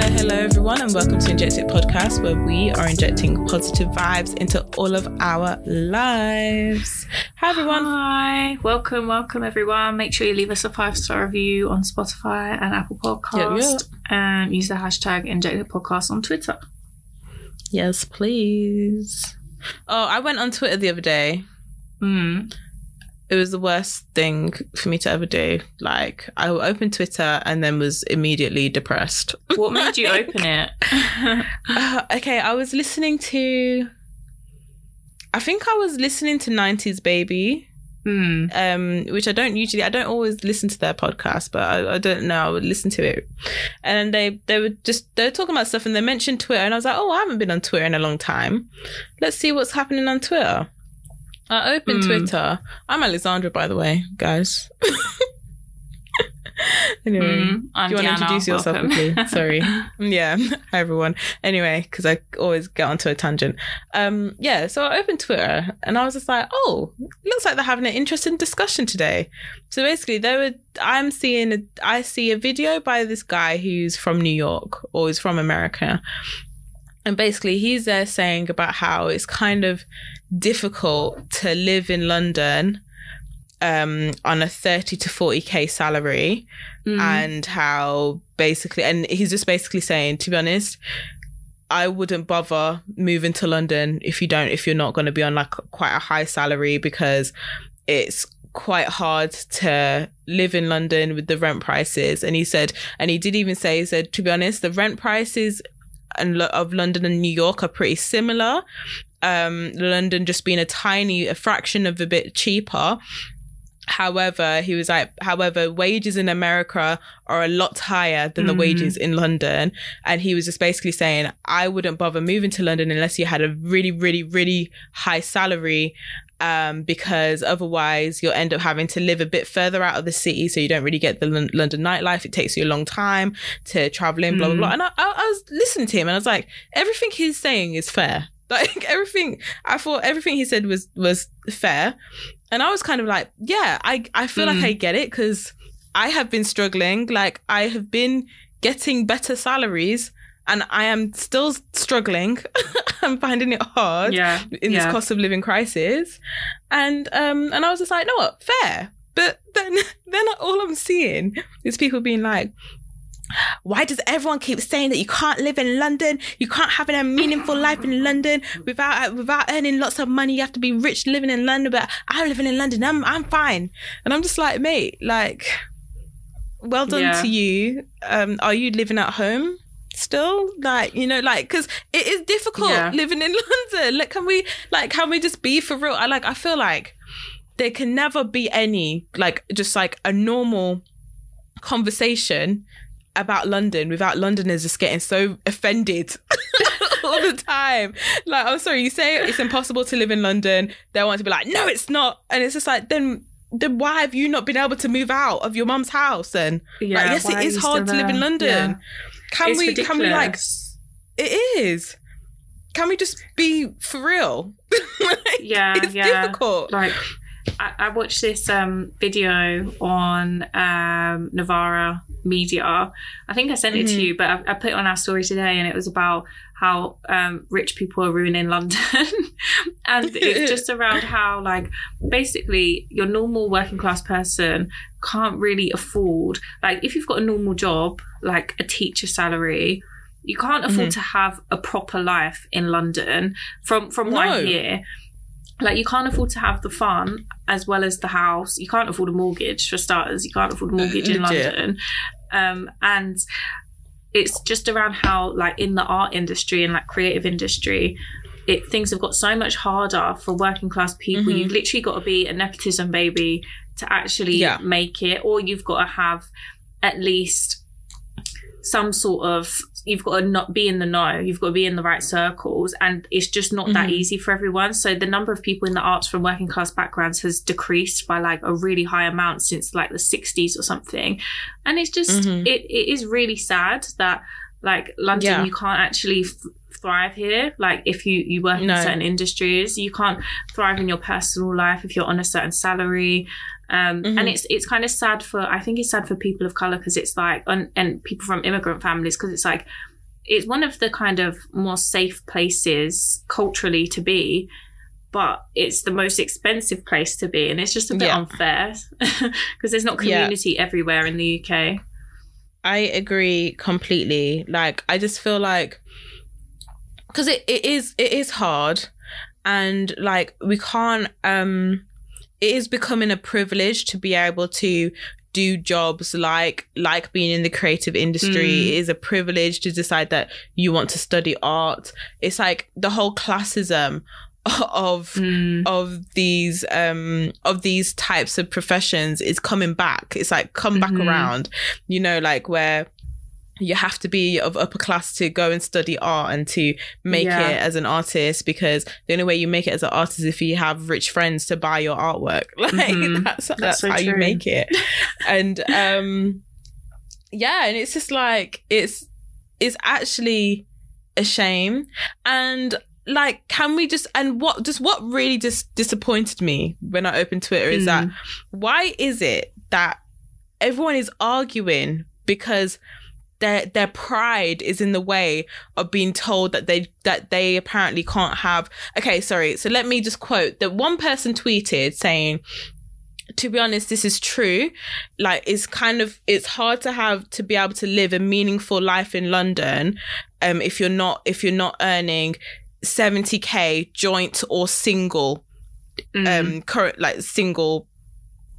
Hello, hello, everyone, and welcome to Inject It Podcast, where we are injecting positive vibes into all of our lives. Hi, everyone. Hi, welcome, welcome, everyone. Make sure you leave us a five star review on Spotify and Apple Podcast, and use the hashtag Inject It Podcast on Twitter. Yes, please. Oh, I went on Twitter the other day. Mm. It was the worst thing for me to ever do. Like, I opened Twitter and then was immediately depressed. What made you open it? Uh, okay, I was listening to. I think I was listening to 90s Baby, mm. um, which I don't usually, I don't always listen to their podcast, but I, I don't know, I would listen to it. And they, they were just, they were talking about stuff and they mentioned Twitter. And I was like, oh, I haven't been on Twitter in a long time. Let's see what's happening on Twitter. I opened Mm. Twitter. I'm Alexandra, by the way, guys. anyway, Mm, I'm do you want to introduce yourself Welcome. quickly? Sorry. yeah. Hi, everyone. Anyway, because I always get onto a tangent. Um, yeah, so I opened Twitter and I was just like, oh, looks like they're having an interesting discussion today. So basically, there were. I'm seeing. A, I see a video by this guy who's from New York or is from America, and basically he's there saying about how it's kind of difficult to live in London um, on a 30 to 40k salary Mm. and how basically and he's just basically saying to be honest I wouldn't bother moving to London if you don't if you're not going to be on like quite a high salary because it's quite hard to live in London with the rent prices and he said and he did even say he said to be honest the rent prices and of London and New York are pretty similar um London just being a tiny a fraction of a bit cheaper However, he was like, however, wages in America are a lot higher than the Mhm. wages in London. And he was just basically saying, I wouldn't bother moving to London unless you had a really, really, really high salary. Um, because otherwise you'll end up having to live a bit further out of the city. So you don't really get the Lon- London nightlife. It takes you a long time to travel in, blah, blah, Mm. blah. And I, I, I was listening to him and I was like, everything he's saying is fair. Like everything, I thought everything he said was, was fair. And I was kind of like, yeah, I, I feel like Mm. I get it because I have been struggling. Like I have been getting better salaries and I am still struggling. I'm finding it hard yeah. in yeah. this cost of living crisis. And um and I was just like, no what, fair. But then then all I'm seeing is people being like, why does everyone keep saying that you can't live in London? You can't have a meaningful life in London without without earning lots of money. You have to be rich living in London. But I'm living in London. I'm I'm fine. And I'm just like, mate, like, well done Yeah. to you. Um, are you living at home? Still, like you know, like because it is difficult Yeah. living in London. Like, can we, like, can we just be for real? I like, I feel like there can never be any, like, just like a normal conversation about London without Londoners just getting so offended all the time. Like, I'm sorry, you say it's impossible to live in London. They want to be like, no, it's not. And it's just like, then then why have you not been able to move out of your mum's house? And Yeah, like, yes, it is hard to live in? London. Yeah. Can It's we can we like it is. Can we just be for real? Like, Yeah, it's yeah. difficult. like I, I watched this um video on um Novara Media. I think I sent it Mhm. to you, but I, I put it on our story today, and it was about how um, rich people are ruining London, and it's just around how like basically your normal working class person can't really afford like if you've got a normal job like a teacher salary. You can't afford Mhm. to have a proper life in London. From from what No. I hear, like you can't afford to have the fun as well as the house. You can't afford a mortgage for starters. You can't afford a mortgage in London, um, and it's just around how like in the art industry and like creative industry. It, things have got so much harder for working class people. Mhm. You've literally got to be a nepotism baby to actually Yeah. make it, or you've got to have at least some sort of you've got to not be in the know you've got to be in the right circles and it's just not that Mhm. easy for everyone so the number of people in the arts from working class backgrounds has decreased by like a really high amount since like the 60s or something and it's just Mhm. it, it is really sad that like london Yeah. you can't actually f- thrive here like if you you work No. in certain industries you can't thrive in your personal life if you're on a certain salary um, Mhm. and it's it's kind of sad for I think it's sad for people of color because it's like and, and people from immigrant families because it's like it's one of the kind of more safe places culturally to be but it's the most expensive place to be and it's just a bit Yeah. unfair because there's not Yeah. community everywhere in the UK I agree completely. Like I just feel like because it, it is it is hard and like we can't um it is becoming a privilege to be able to do jobs like like being in the creative industry Mm. it is a privilege to decide that you want to study art it's like the whole classism of Mm. of these um of these types of professions is coming back it's like come back Mhm. around you know like where you have to be of upper class to go and study art and to make Yeah. it as an artist because the only way you make it as an artist is if you have rich friends to buy your artwork like Mhm. that's that's, That's so how you make it and um yeah and it's just like it's it's actually a shame and like can we just and what just what really just disappointed me when i opened twitter is that Mm. why is it that everyone is arguing because their their pride is in the way of being told that they that they apparently can't have okay sorry so let me just quote that one person tweeted saying to be honest this is true like it's kind of it's hard to have to be able to live a meaningful life in london um if you're not if you're not earning 70k joint or single Mm. um current like single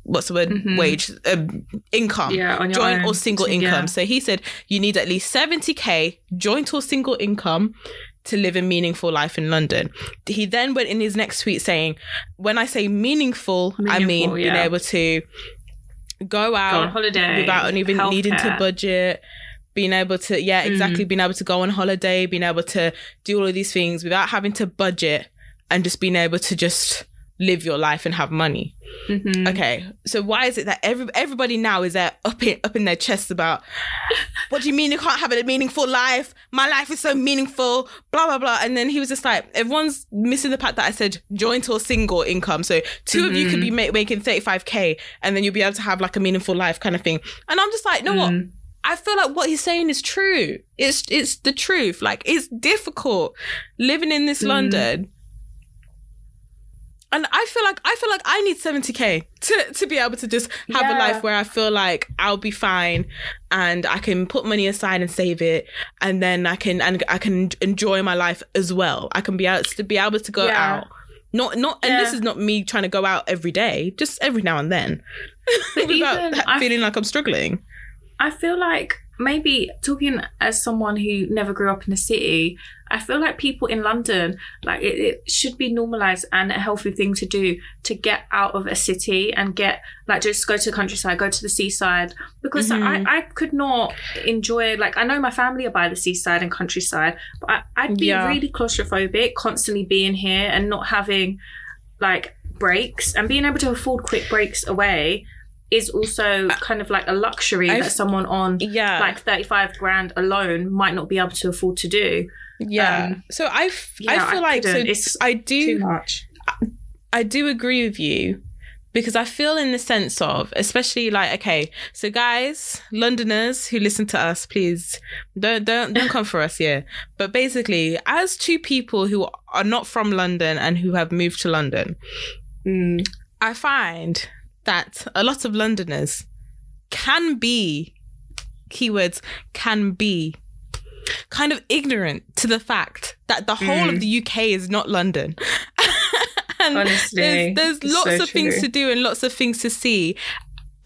what's the word Mhm. wage um, income yeah joint own. or single income yeah. so he said you need at least 70k joint or single income to live a meaningful life in london he then went in his next tweet saying when i say meaningful, i mean Meaningful, being able to go out go on holiday without even needing to budget being able to yeah Mm. exactly being able to go on holiday being able to do all of these things without having to budget and just being able to just live your life and have money Mhm. okay so why is it that every, everybody now is there up in up in their chests about what do you mean you can't have a meaningful life my life is so meaningful blah blah blah and then he was just like everyone's missing the part that i said joint or single income so 2 of you could be ma- making 35k and then you'll be able to have like a meaningful life kind of thing and i'm just like you know what Mm. I feel like what he's saying is true. It's it's the truth. Like it's difficult living in this Mm. London. And I feel like I feel like I need 70k to to be able to just have a life where I feel like I'll be fine and I can put money aside and save it and then I can and I can enjoy my life as well. I can be able to be able to go Yeah. out. Not not and this is not me trying to go out every day, just every now and then. Without ha- I- feeling like I'm struggling. I feel like maybe talking as someone who never grew up in a city, I feel like people in London, like it, it should be normalized and a healthy thing to do to get out of a city and get like just go to the countryside, go to the seaside. Because Mhm. I, I could not enjoy like I know my family are by the seaside and countryside, but I, I'd be Yeah. really claustrophobic constantly being here and not having like breaks and being able to afford quick breaks away is also kind of like a luxury I've- that someone on Yeah. like 35 grand alone might not be able to afford to do. Yeah. Um, so I, f- yeah, I feel I like so. It's I Too do much. I do agree with you because I feel in the sense of especially like okay so guys Londoners who listen to us please don't don't don't come for us here but basically as two people who are not from London and who have moved to London Mm. I find that a lot of Londoners can be keywords can be kind of ignorant to the fact that the whole of Mm. the UK is not London. and Honestly, there's, there's lots so of things to do and lots of things to see.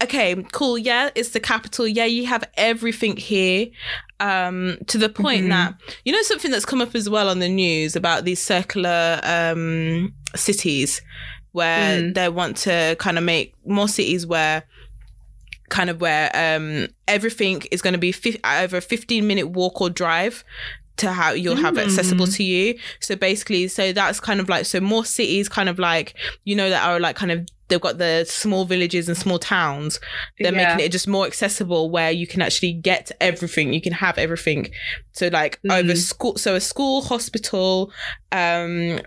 Okay, cool. Yeah, it's the capital. Yeah, you have everything here. Um, to the point Mhm. that you know something that's come up as well on the news about these circular um cities where Mm. they want to kind of make more cities where kind of where um everything is going to be fi- either a 15 minute walk or drive to how you'll have it accessible Mm. to you so basically so that's kind of like so more cities kind of like you know that are like kind of they've got the small villages and small towns they're Yeah. making it just more accessible where you can actually get everything you can have everything so like over Mm. school so a school hospital um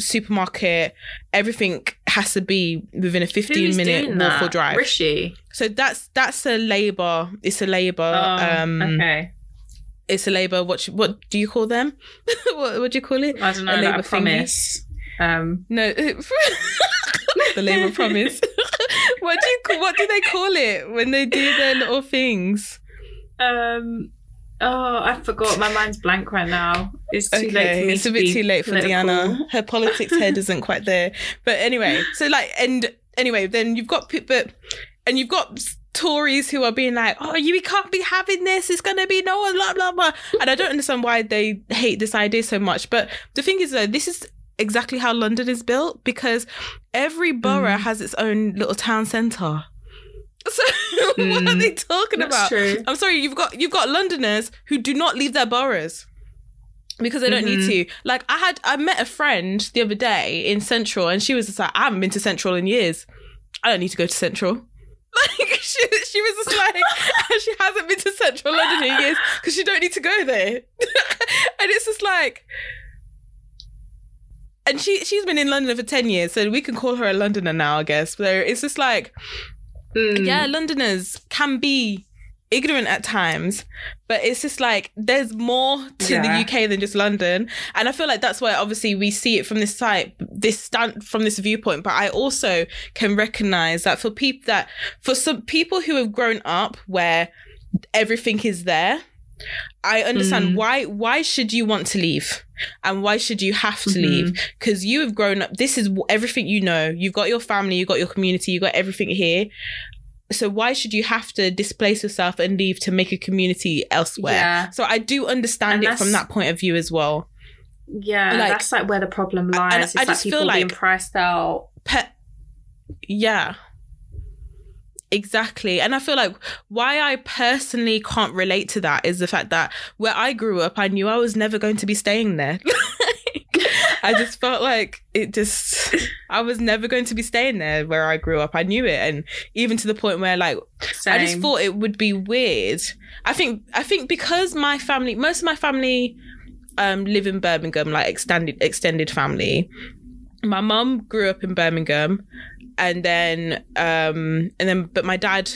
supermarket everything has to be within a 15 Who's minute walk or drive Rishi. so that's that's a labor it's a labor Oh, um okay. it's a Labour. What what do you call them? what what do you call it? I don't know. A Labour a promise. Um, No, the Labour promise. what do you what do they call it when they do their little things? um, oh, I forgot. My mind's blank right now. It's too late for me. it's a bit too late for political. Deanna. Her politics head isn't quite there. But anyway, so like, and anyway, then you've got but and you've got Tories who are being like, "Oh, you we can't be having this. It's gonna be no one." Blah blah blah. And I don't understand why they hate this idea so much. But the thing is, though, this is exactly how London is built because every borough Mm. has its own little town centre. So what are Mm. they talking That's about? true. I'm sorry, you've got you've got Londoners who do not leave their boroughs because they don't Mhm. need to. Like I had I met a friend the other day in Central and she was just like, I haven't been to Central in years. I don't need to go to Central. Like she, she was just like she hasn't been to Central London in years because she don't need to go there. and it's just like and she she's been in London for ten years, so we can call her a Londoner now, I guess. So it's just like Mm. yeah, Londoners can be ignorant at times, but it's just like there's more to Yeah. the UK than just London, and I feel like that's why obviously we see it from this side, this stand from this viewpoint. But I also can recognize that for people that for some people who have grown up where everything is there. I understand Mm. why why should you want to leave and why should you have to Mhm. leave because you have grown up this is everything you know you've got your family you've got your community you've got everything here so why should you have to displace yourself and leave to make a community elsewhere Yeah. so i do understand And it from that point of view as well Yeah, Like- that's like where the problem lies. It's I like just feel people being like- priced out. Pe- yeah exactly. And i feel like why i personally can't relate to that is the fact that where i grew up i knew i was never going to be staying there. I just felt like it just i was never going to be staying there where i grew up. I knew it. And even to the point where like I just thought it would be weird. I think I think because my family, most of my family, um, live in Birmingham, like extended extended family. My mum grew up in Birmingham, and then um, and then but my dad,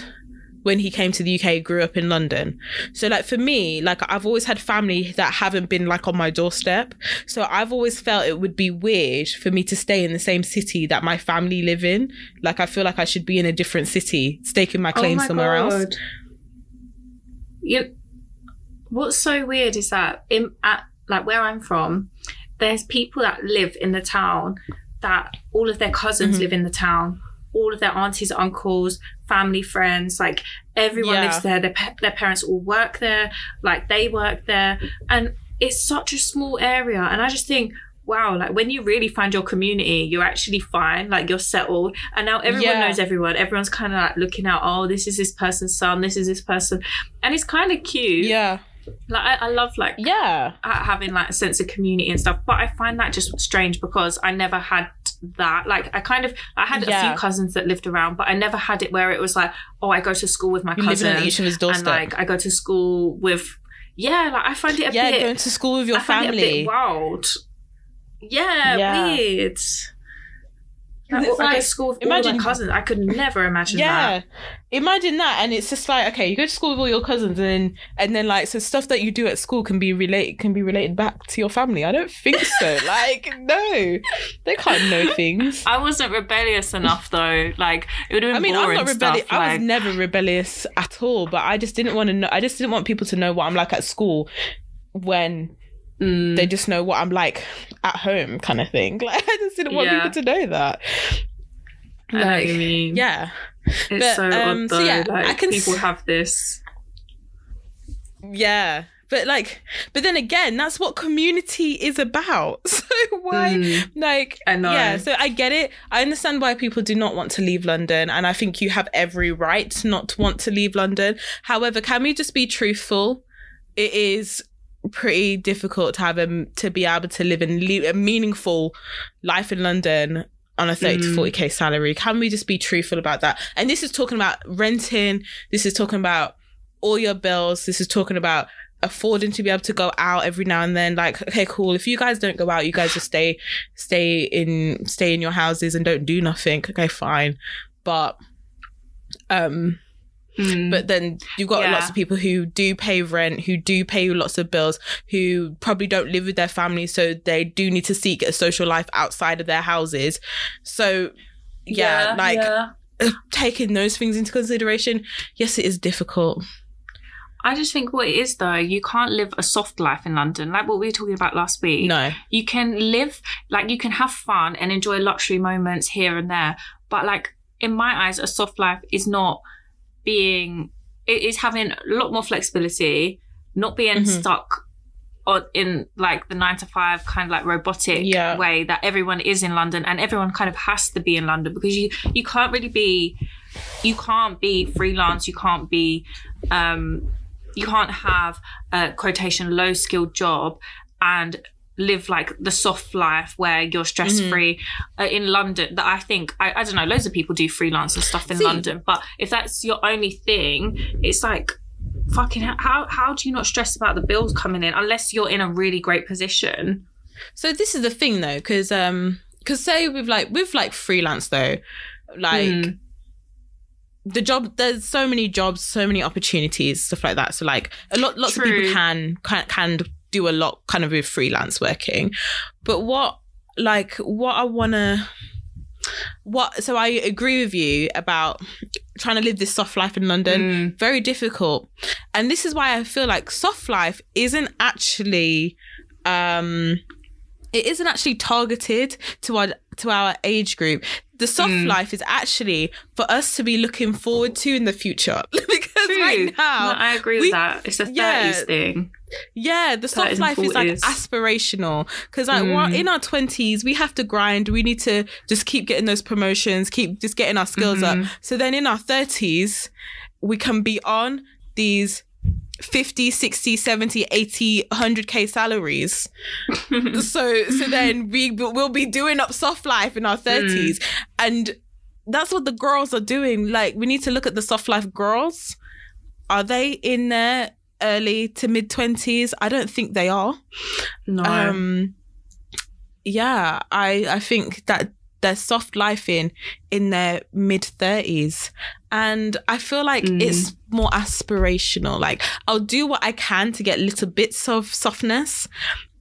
when he came to the UK, grew up in London. So like for me, like I've always had family that haven't been like on my doorstep. So I've always felt it would be weird for me to stay in the same city that my family live in. Like I feel like I should be in a different city, staking my claim oh my somewhere else. God. You, what's so weird is that in at like where I'm from, there's people that live in the town that all of their cousins Mhm. live in the town. All of their aunties, uncles, family, friends, like everyone Yeah. lives there. Their, their parents all work there, like they work there. And it's such a small area. And I just think, wow, like when you really find your community, you're actually fine, like you're settled. And now everyone Yeah. knows everyone. Everyone's kind of like looking out, oh, this is this person's son, this is this person. And it's kind of cute. Yeah. Like I, I love like Yeah. having like a sense of community and stuff. But I find that just strange because I never had that. Like I kind of I had a few cousins that lived around, but I never had it where it was like, oh, I go to school with my You're cousin on each of his and like I go to school with yeah, like I find it a yeah, bit going to school with your I find it a family. bit wild. Yeah, Yeah. weird. Like, it's I go like- to school with imagine- all my cousins. I could never imagine yeah. that. Imagine that. And it's just like, okay, you go to school with all your cousins and then and then like so stuff that you do at school can be related can be related back to your family. I don't think so. like, no. They can't know things. I wasn't rebellious enough though. Like it would have been I mean, I'm not rebellious. stuff. I was never rebellious at all, but I just didn't want to know. I just didn't want people to know what I'm like at school when mm, they just know what I'm like at home, kind of thing. Like, I just didn't want Yeah. people to know that. I Like, you mean. yeah, it's but, so um, odd so yeah, like I can people s- have this. yeah. But like, but then again, that's what community is about. So why, Mm, like, I know. Yeah, so I get it. I understand why people do not want to leave London, and I think you have every right not to want to leave London. However, can we just be truthful? It is pretty difficult to have a to be able to live in live a meaningful life in London on a 30 to Mm. 40k salary. Can we just be truthful about that? And this is talking about renting, this is talking about all your bills, this is talking about affording to be able to go out every now and then like okay cool if you guys don't go out you guys just stay stay in stay in your houses and don't do nothing okay fine but um Mm. But then you've got Yeah. lots of people who do pay rent, who do pay lots of bills, who probably don't live with their families, so they do need to seek a social life outside of their houses. So, yeah, like yeah. taking those things into consideration, yes, it is difficult. I just think what it is though, you can't live a soft life in London, like what we were talking about last week. No, You can live, like, you can have fun and enjoy luxury moments here and there. But, like, in my eyes, a soft life is not being, it is having a lot more flexibility, not being Mhm. stuck on, in like the nine to five kind of like robotic Yeah. way that everyone is in London and everyone kind of has to be in London because you, you can't really be, you can't be freelance, you can't be, um, you can't have a quotation low skilled job and live like the soft life where you're stress free uh, in London. That I think I, I don't know. Loads of people do freelance and stuff in See- London, but if that's your only thing, it's like fucking how how do you not stress about the bills coming in unless you're in a really great position? So this is the thing though, because um, because say with like with like freelance though, like Mm. the job there's so many jobs, so many opportunities, stuff like that. So like a lot lots of people can can can do a lot kind of with freelance working, but what like what I wanna what so I agree with you about trying to live this soft life in London. Mm. very difficult. And this is why i feel like soft life isn't actually um it isn't actually targeted to our to our age group the soft Mm. life is actually for us to be looking forward to in the future because True. right now No, I agree we- with that. It's a 30s thing. yeah the soft 30s and life is like aspirational because like we're Mm. in our 20s we have to grind we need to just keep getting those promotions keep just getting our skills Mhm. up so then in our 30s we can be on these 50 60 70 80 100k salaries. So so then we will be doing up soft life in our 30s and that's what the girls are doing. Like we need to look at the soft life girls. Are they in their early to mid 20s i don't think they are. No. um yeah i i think that they're soft life in in their mid 30s and i feel like Mm. it's more aspirational. Like i'll do what i can to get little bits of softness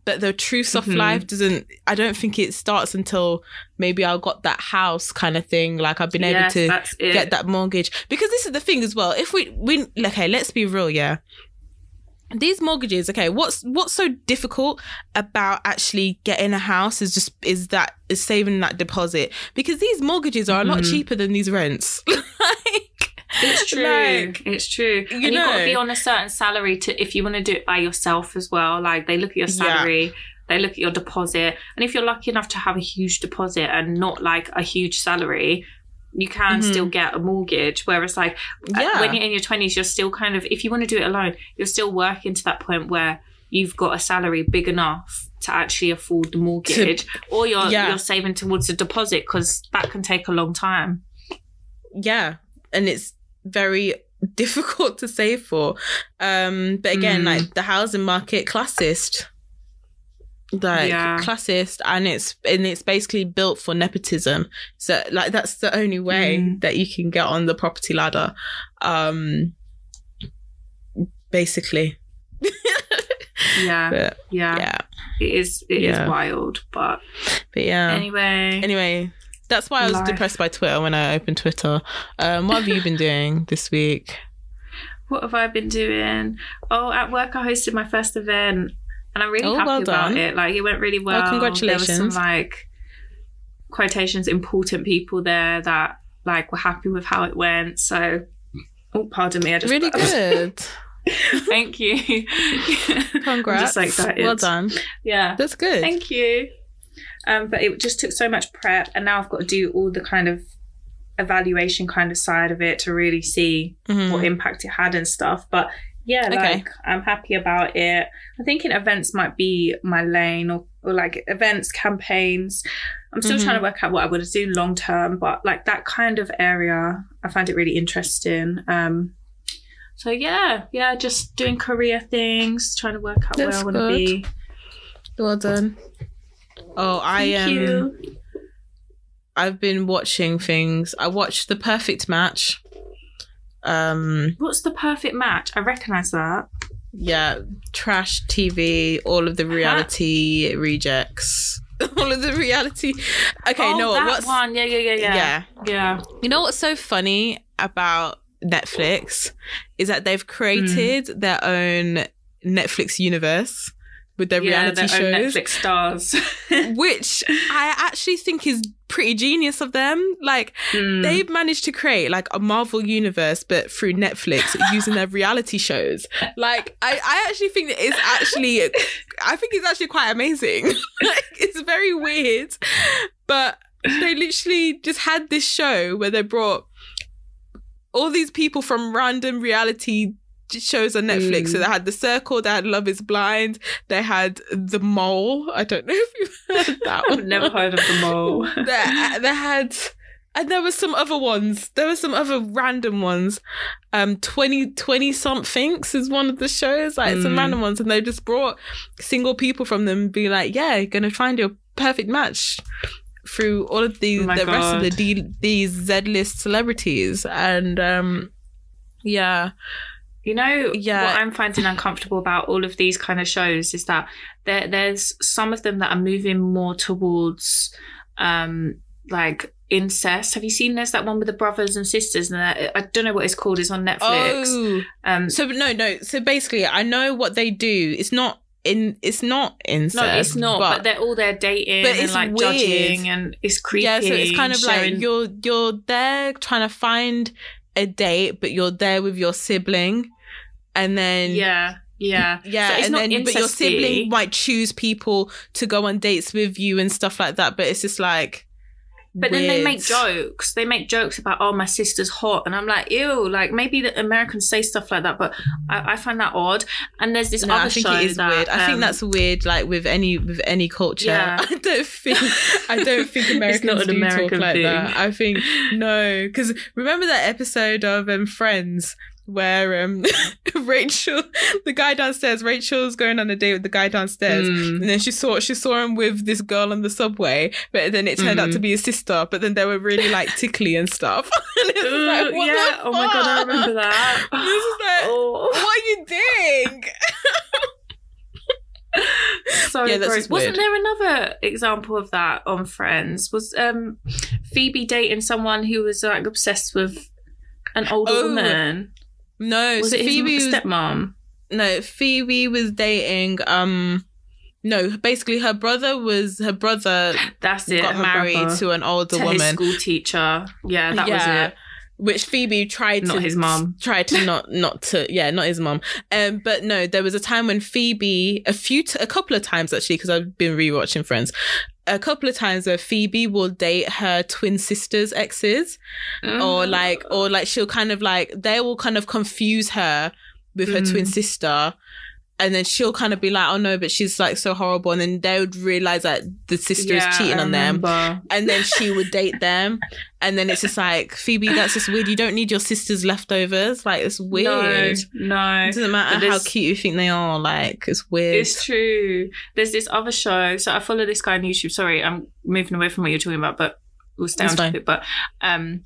but the true soft Mhm. life doesn't i don't think it starts until maybe i got that house kind of thing. Like i've been yes, able to get that mortgage. Because this is the thing as well. If we we okay let's be real yeah these mortgages okay what's what's so difficult about actually getting a house is just is that is saving that deposit because these mortgages are a lot Mhm. cheaper than these rents like It's true. like, it's true. you and you've got to be on a certain salary to if you want to do it by yourself as well. Like they look at your Yeah. salary, they look at your deposit, and if you're lucky enough to have a huge deposit and not like a huge salary, you can Mhm. still get a mortgage. Whereas like uh, Yeah. when you're in your twenties, you're still kind of if you want to do it alone, you're still working to that point where you've got a salary big enough to actually afford the mortgage, or you're Yeah. you're saving towards a deposit because that can take a long time. yeah and it's very difficult to save for um but again Mm. like the housing market classist like Yeah. classist and it's and it's basically built for nepotism so like that's the only way Mm. that you can get on the property ladder um basically Yeah, but yeah, yeah it is. It is Yeah. wild, but but yeah anyway. anyway that's why i was Life. depressed by twitter when i opened twitter um what have you been doing this week What have I been doing? Oh, at work I hosted my first event, and I'm really Oh, happy well about done. it. Like it went really well. There congratulations. was some like quotations important people there that like were happy with how it went. So, oh, pardon me, I just really good Thank you. congrats I'm just so excited. well done Yeah. that's good Thank you. Um, but it just took so much prep, and now I've got to do all the kind of evaluation kind of side of it to really see Mhm. what impact it had and stuff. But yeah, Okay. like I'm happy about it. I think in events might be my lane or, or like events, campaigns. I'm still Mhm. trying to work out what I want to do long term, but like that kind of area, I find it really interesting. Um, so yeah, yeah, just doing career things, trying to work out That's where I want to be. Well done. Oh, I am. um. I've been watching things. I watched The Perfect Match. Um, What's the perfect match? I recognize that. yeah, trash TV, all of the reality rejects, all of the reality. Okay, oh, no, what's one? Yeah, yeah, yeah, yeah. yeah. Yeah. You know what's so funny about Netflix is that they've created Hmm. their own Netflix universe with their yeah, reality their shows, Netflix stars. which I actually think is pretty genius of them. Like Hmm. they've managed to create like a Marvel universe, but through Netflix using their reality shows. Like I, I actually think that it's actually, I think it's actually quite amazing. like it's very weird, but they literally just had this show where they brought all these people from random reality shows on Netflix. Mm. So they had The Circle, they had Love Is Blind, they had The Mole. I don't know if you've heard that I've one. never heard of the mole. they, they had and there were some other ones there were some other random ones um 20 20 somethings is one of the shows like some Mm. random ones and they just brought single people from them and be like yeah you're gonna find your perfect match through all of the Oh the rest of the D, these z-list celebrities and um yeah You know Yeah. what I'm finding uncomfortable about all of these kind of shows is that there there's some of them that are moving more towards um like incest. Have you seen there's that one with the brothers and sisters and I don't know what it's called, it's on Netflix. oh Um so no no so basically i know what they do it's not in it's not incest no, it's not, but, they're all there dating But and it's like weird. judging and it's creepy. Yeah, so it's kind of sharing- like you're you're there trying to find a date, but you're there with your sibling, and then Yeah, yeah. yeah, So it's and not then but your sibling might choose people to go on dates with you and stuff like that. But it's just like, But then they make jokes. They make jokes about, oh, my sister's hot. And I'm like, ew, like maybe the Americans say stuff like that, but I, I find that odd. And there's this No, other I think it is that, weird. I think um, that's weird, like with any with any culture. Yeah. I don't think I don't think Americans do American talk like that. I think no, because remember that episode of um, Friends where um Rachel, the guy downstairs, Rachel's going on a date with the guy downstairs. mm, And then she saw she saw him with this girl on the subway, but then it turned out Mhm. to be his sister. But then they were really like tickly and stuff. and it's Ooh, like, what yeah. Oh my god, I remember that. This is like, oh, what are you doing? so Yeah, gross. Wasn't there another example of that on Friends? Was um Phoebe dating someone who was like obsessed with an older Oh, woman? No, Was so it Phoebe stepmom? no Phoebe was dating um no basically her brother was her brother That's it. got married brother. to an older to woman school teacher. Yeah, that Yeah. was it. which Phoebe tried Not to his mom tried to not not to yeah not his mom um but no there was a time when Phoebe a few t- a couple of times actually because I've been rewatching Friends a couple of times where Phoebe will date her twin sisters exes or Mm. like or like she'll kind of like they will kind of confuse her with her Mm. twin sister and then she'll kind of be like oh no but she's like so horrible and then they would realize that the sister Yeah, is cheating I on them and then she would date them and then it's just like phoebe that's just weird you don't need your sister's leftovers like it's weird No, no. it doesn't matter how cute you think they are like it's weird It's true. There's this other show. So I follow this guy on YouTube. Sorry, I'm moving away from what you're talking about, but we'll stay on topic. But um,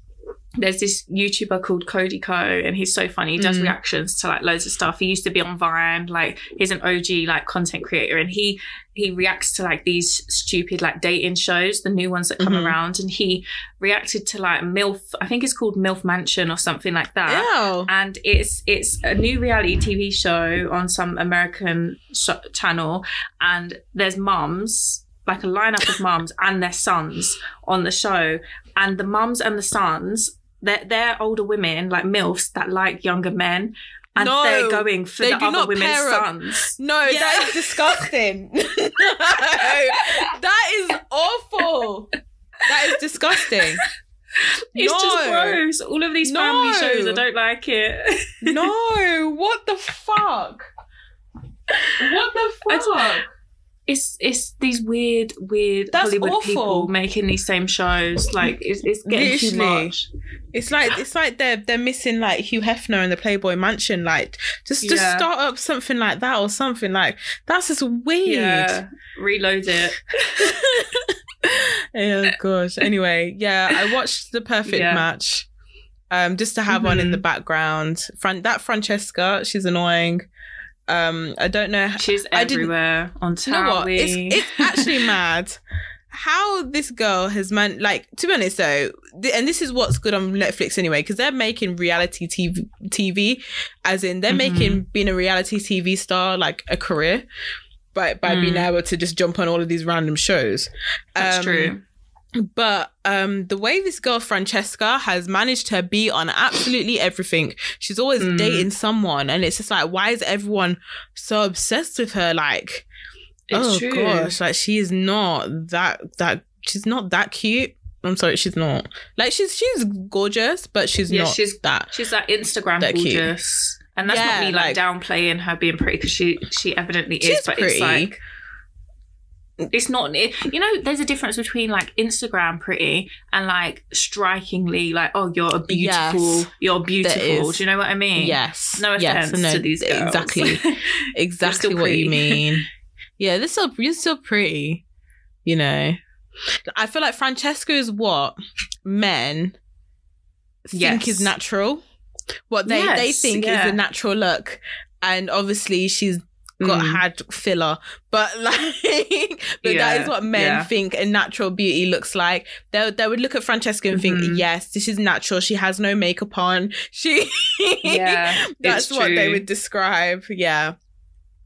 there's this YouTuber called Cody Ko, and he's so funny. He does Mm. reactions to like loads of stuff. He used to be on Vine. Like he's an OG like content creator, and he he reacts to like these stupid like dating shows, the new ones that come Mhm. around. And he reacted to like MILF. I think it's called MILF Mansion or something like that Ew. and it's it's a new reality TV show on some American sh- channel, and there's mums like a lineup of mums and their sons on the show, and the mums and the sons they're they're older women like milfs that like younger men. And No, they're going for they the other women's sons. no Yeah. that is disgusting no, that is awful that is disgusting It's no. just gross. All of these family shows, I don't like it. no what the fuck what the fuck it's it's these weird, weird That's Hollywood awful. people making these same shows. Like it's, it's getting too much. It's like it's like they're they're missing like Hugh Hefner and the Playboy Mansion. Like just just Yeah. start up something like that or something like that's just weird. Yeah, reload it. oh gosh. Anyway, yeah, I watched the perfect Yeah. match. Um, just to have one in the background. Fran- that Francesca, she's annoying. Um, I don't know. She's I everywhere on Do you know what? It's, it's actually mad how this girl has man like to be honest though th- and this is what's good on netflix anyway because they're making reality tv tv as in they're Mhm. making being a reality tv star like a career by by being Mm. able to just jump on all of these random shows That's Um, true. But um the way this girl Francesca has managed to be on absolutely everything. She's always Mm. dating someone and it's just like why is everyone so obsessed with her like It's oh true. gosh, like she is not that that she's not that cute. I'm sorry, she's not. Like she's she's gorgeous, but she's Yeah, not she's- that. She's that Instagram cute. gorgeous. And that's Yeah, not me like, like- downplaying her being pretty because she she evidently is, but pretty. it's like it's not it, you know there's a difference between like instagram pretty and like strikingly like oh you're a beautiful Yes, you're beautiful do you know what i mean Yes. no yes, no, to these girls Exactly. exactly what you mean. Yeah, they're still you're still pretty. You know, I feel like Francesca is what men think Yes. is natural. What they they think yeah. is a natural look, and obviously she's got Mm. had filler, but like, but that Yeah, is what men yeah. think a natural beauty looks like. They they would look at Francesca and think, Mhm. yes, this is natural. She has no makeup on. She yeah that's what they would describe. Yeah,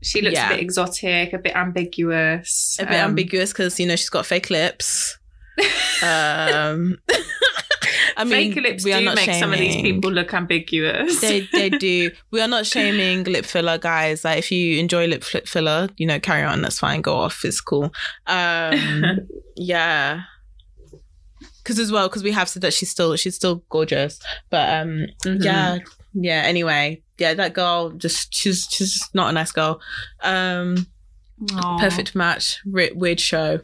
she looks yeah. a bit exotic a bit ambiguous a bit um, ambiguous because you know she's got fake lips. Um, I mean, fake lips we are not make some of these people look ambiguous They they do. We are not shaming lip filler, guys. Like if you enjoy lip filler, you know, carry on. That's fine. Go off. It's cool. Um, yeah. Because as well, because we have said that she's still she's still gorgeous, but um, Mhm. yeah, yeah. Anyway, yeah, that girl just she's she's just not a nice girl. Um, perfect match, weird show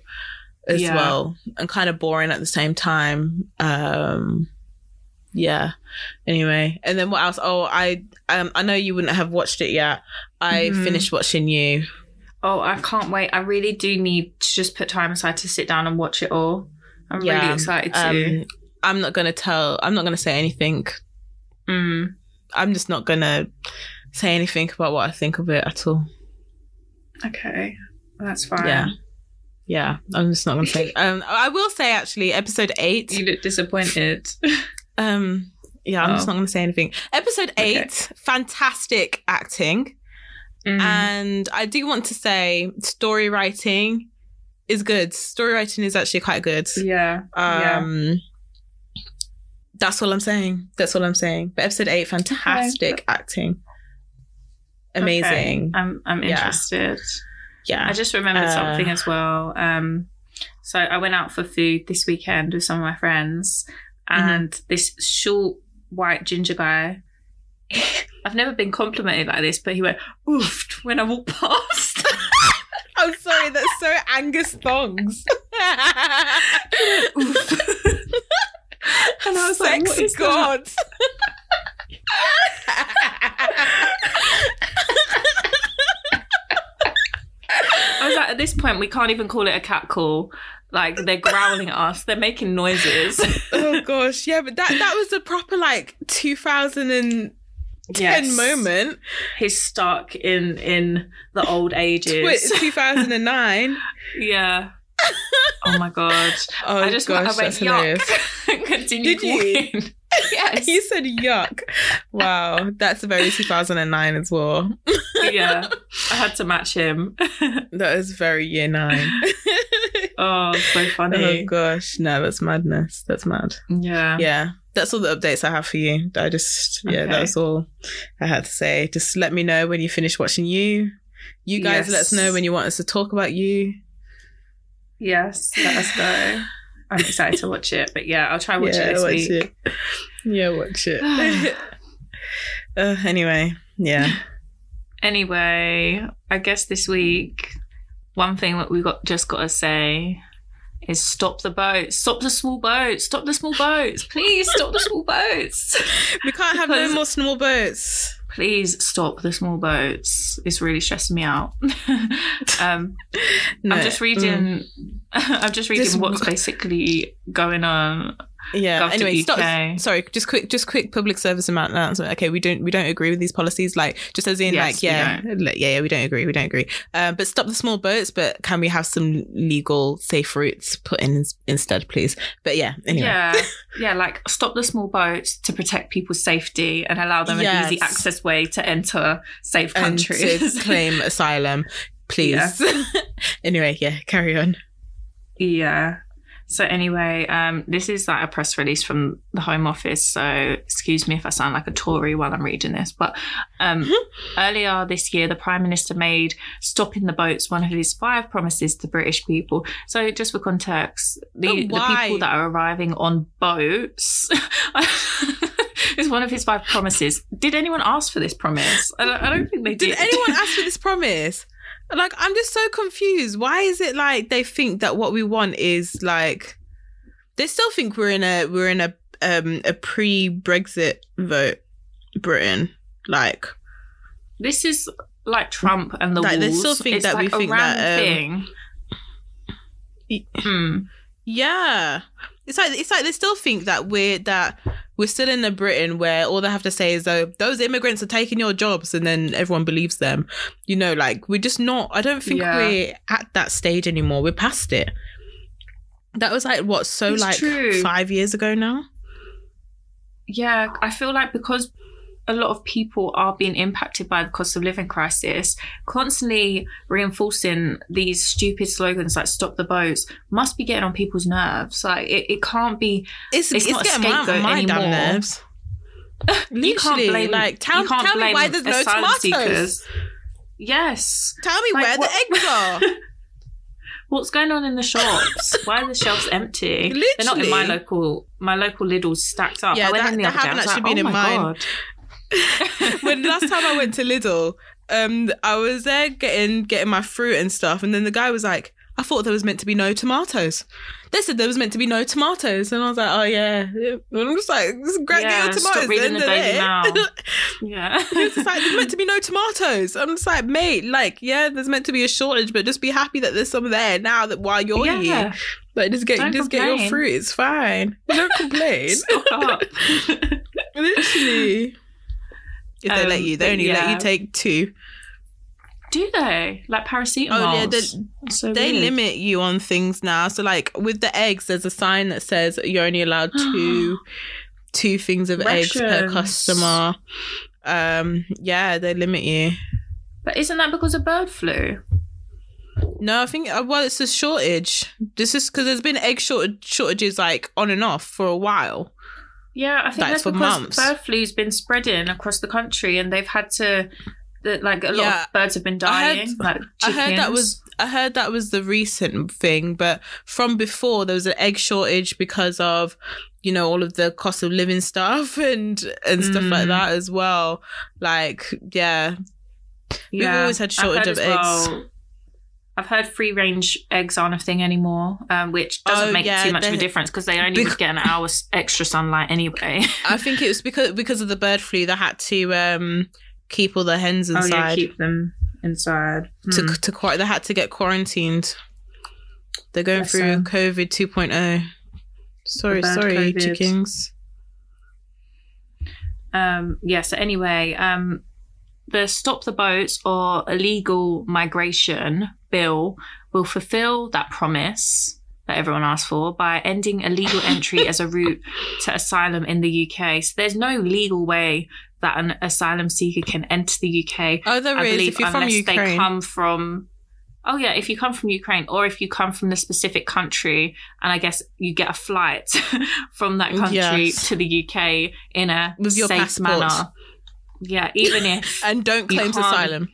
as Yeah. well, and kind of boring at the same time. Um, yeah. Anyway, and then what else? Oh, I um I know you wouldn't have watched it yet. I Mhm. finished watching you. Oh, I can't wait. I really do need to just put time aside to sit down and watch it all. I'm really Yeah, excited to. Um, I'm not gonna tell. I'm not gonna say anything. Mm, I'm just not gonna say anything about what I think of it at all. okay, that's fine. Yeah. Yeah, I'm just not gonna say. Um, I will say actually, episode eight. You look disappointed. Um, yeah, I'm just Oh. not going to say anything. Episode Okay. eight, fantastic acting, Mm. and I do want to say story writing is good. Story writing is actually quite good. yeah. yeah. Um, that's all I'm saying. That's all I'm saying. But episode eight, fantastic acting, amazing. Okay. I'm I'm interested. Yeah, I just remembered Uh, something as well. Um, so I went out for food this weekend with some of my friends, Mm-hmm. and this short white ginger guy. I've never been complimented like this, but he went oof when I walked past. I'm sorry. That's so Angus Thongs. And I was like, what is? God. I was like, at this point, we can't even call it a cat call. Like they're growling at us, they're making noises. oh gosh, yeah, but that that was a proper like 2010 Yes. moment. He's stuck in in the old ages. Twi- 2009. yeah. Oh my god! Oh I just gosh, I went yuck. continued Did you? walking. yes. You said yuck. Wow, that's very 2009 as well. yeah. I had to match him. That is very year nine. oh, so funny. oh gosh, no, that's madness. That's mad. yeah. Yeah, that's all the updates I have for you. I just, yeah, Okay. that's all I had to say. Just let me know when you finish watching you. You guys let us know when you want us to talk about you. Yes. Let us know. I'm excited to watch it, but yeah, I'll try and watch yeah, it this watch week. it. Yeah, watch it. uh, anyway, yeah. Anyway, I guess this week, one thing that we got just got to say is stop the boats, stop the small boats, stop the small boats, please stop the small boats, We can't have no more small boats. Please stop the small boats. It's really stressing me out. um, No. I'm just Mm. reading. I'm just reading Just- what's basically going on Yeah. Gov Anyway, stop. Sorry, just quick, just quick public service amount announcement. Okay, we don't, we don't agree with these policies. Like, just as in, Yes, like, yeah, yeah, yeah, we don't agree. We don't agree. Um, but stop the small boats. But can we have some legal, safe routes put in instead, please? But yeah. Anyway. Yeah, yeah, like stop the small boats to protect people's safety and allow them an easy access way to enter safe And countries. to claim asylum, please. anyway, yeah, carry on. Yeah. So anyway, um, this is like a press release from the Home Office. So excuse me if I sound like a Tory while I'm reading this, but um, earlier this year, the Prime Minister made stopping the boats one of his five promises to British people. So just for context, the, the people that are arriving on boats. is one of his five promises. Did anyone ask for this promise? I don't, I don't think they did. Did anyone ask for this promise? Like, I'm just so confused. Why is it like they think that what we want is like they still think we're in a we're in a um a pre-Brexit vote Britain. Like, This is like Trump and the Like, they still think it's that we like a think that, um, thing. Hmm. yeah, it's like it's like they still think that we're that we're still in a Britain where all they have to say is oh those immigrants are taking your jobs and then everyone believes them. You know, like we're just not. I don't think Yeah. we're at that stage anymore. We're past it. That was like what so It's like true. five years ago now. Yeah, I feel like because a lot of people are being impacted by the cost of living crisis, constantly reinforcing these stupid slogans like "Stop the boats" must be getting on people's nerves. Like it, it can't be. It's It's it's, not getting my damn anymore. nerves. you can't blame like tell, you can't tell me why there's no tomatoes. seekers. Yes. Tell me Like, where what- the eggs are. What's going on in the shops? Why are the shelves empty? They're not in my local. My local Lidl's stacked up. Yeah, I went that- in the that other day. I was actually like, been oh in my mine. When last time I went to Lidl, um, I was there getting getting my fruit and stuff, and then the guy was like, "I thought there was meant to be no tomatoes." They said there was meant to be no tomatoes, and I was like, "Oh yeah." And I'm just like, "This is great, Yeah, get your stop tomatoes." reading the Daily. Mail. Yeah. It's like there's meant to be no tomatoes. I'm just like, mate, like, yeah, there's meant to be a shortage, but just be happy that there's some there now that while you're here. Like just get Don't just get your complain. fruit, it's fine. Don't complain. Literally. If they let Um, you, they only let you take two. Do they like paracetamol? Oh yeah, they, so they weird. limit you on things now. So like with the eggs, there's a sign that says you're only allowed two two things of eggs per customer. Um, yeah, they limit you. But isn't that because of bird flu? No, I think uh, well, it's a shortage. This is because there's been egg short- shortages like on and off for a while. Yeah, I think that's for because months. bird flu's been spreading across the country, and they've had to. That like a lot Yeah. of birds have been I heard- dying. like I heard that was I heard that was the recent thing, but from before there was an egg shortage because of you know all of the cost of living stuff and and stuff like Mm. that as well. Like yeah, we've always had shortage of eggs. I've heard free range eggs aren't a thing anymore, um, which doesn't Oh, make yeah, too much of a difference because they only would get an hour's extra sunlight anyway. I think it was because because of the bird flu they had to um keep all the hens inside. Oh yeah, keep them inside. to Hmm. to quite they had to get quarantined. They're going Bless through them. COVID 2.0. Sorry, sorry, COVID. chickens. Um, yeah, so anyway, um, the Stop the Boats or Illegal Migration Bill will fulfill that promise that everyone asked for by ending illegal entry as a route to asylum in the UK. So there's no legal way that an asylum seeker can enter the UK. Oh, there I is. believe If you're from unless they Ukraine, come from Oh yeah, if you come from Ukraine or if you come from the specific country and I guess you get a flight from that country Yes. to the UK in a With your safe passport. manner. Yeah, even if and don't claim asylum.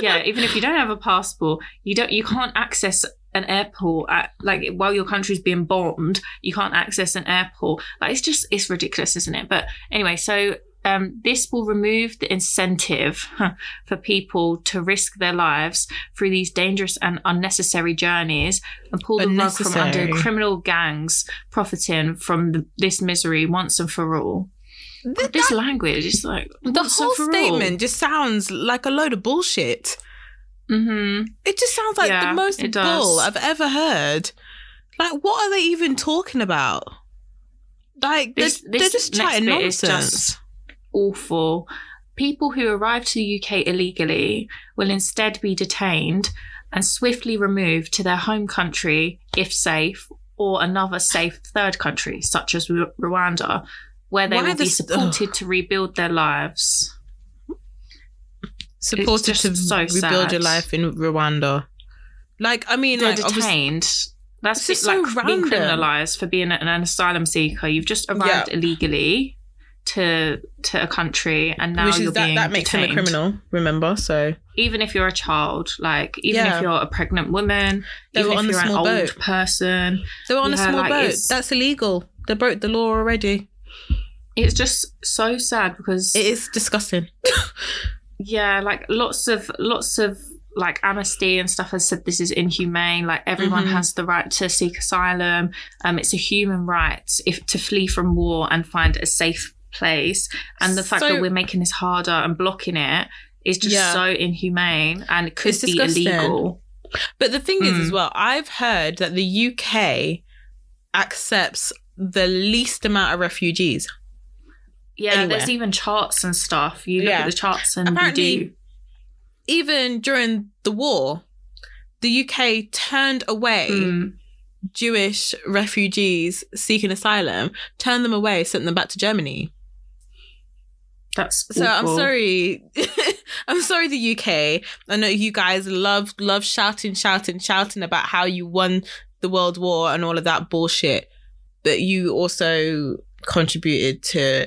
Yeah, even if you don't have a passport, you don't you can't access an airport at like while your country's being bombed, you can't access an airport. Like it's just it's ridiculous, isn't it? But anyway, so um, this will remove the incentive for people to risk their lives through these dangerous and unnecessary journeys and pull the rug from under criminal gangs profiting from the, this misery once and for all. The, This language is like the and whole for all. statement just sounds like a load of bullshit. Mhm. It just sounds like Yeah, the most bull I've ever heard. Like, what are they even talking about? Like they're, This- this they're just chatting nonsense. just- awful. People who arrive to the UK illegally will instead be detained and swiftly removed to their home country if safe, or another safe third country, such as Rwanda, where they Why will be supported to rebuild their lives. supported to so rebuild sad. your life in Rwanda. Like I mean, They're like detained. That's is like so being criminalised for being an, an asylum seeker. You've just arrived illegally to to a country, and now which you're that being that makes detained. him a criminal. Remember, so even if you're a child, like even Yeah. if you're a pregnant woman, they even if you're an small old person, they were on a Yeah, small like, boat. That's illegal. They broke the law already. It's just so sad because It is disgusting. yeah, like lots of lots of like Amnesty and stuff has said this is inhumane. Like everyone Mhm. has the right to seek asylum. Um, it's a human right if to flee from war and find a safe place. And the fact So- that we're making this harder and blocking it is just Yeah. so inhumane and it could It's be disgusting. illegal. But the thing is, Mm. as well, I've heard that the UK accepts the least amount of refugees. Yeah, Anywhere. there's even charts and stuff. You look Yeah. at the charts and Apparently- you do. Even during the war, the UK turned away Mm. Jewish refugees seeking asylum, turned them away, sent them back to Germany. That's So I'm sorry. I'm sorry, the UK. I know you guys love love shouting, shouting, shouting about how you won the World War and all of that bullshit. But you also contributed to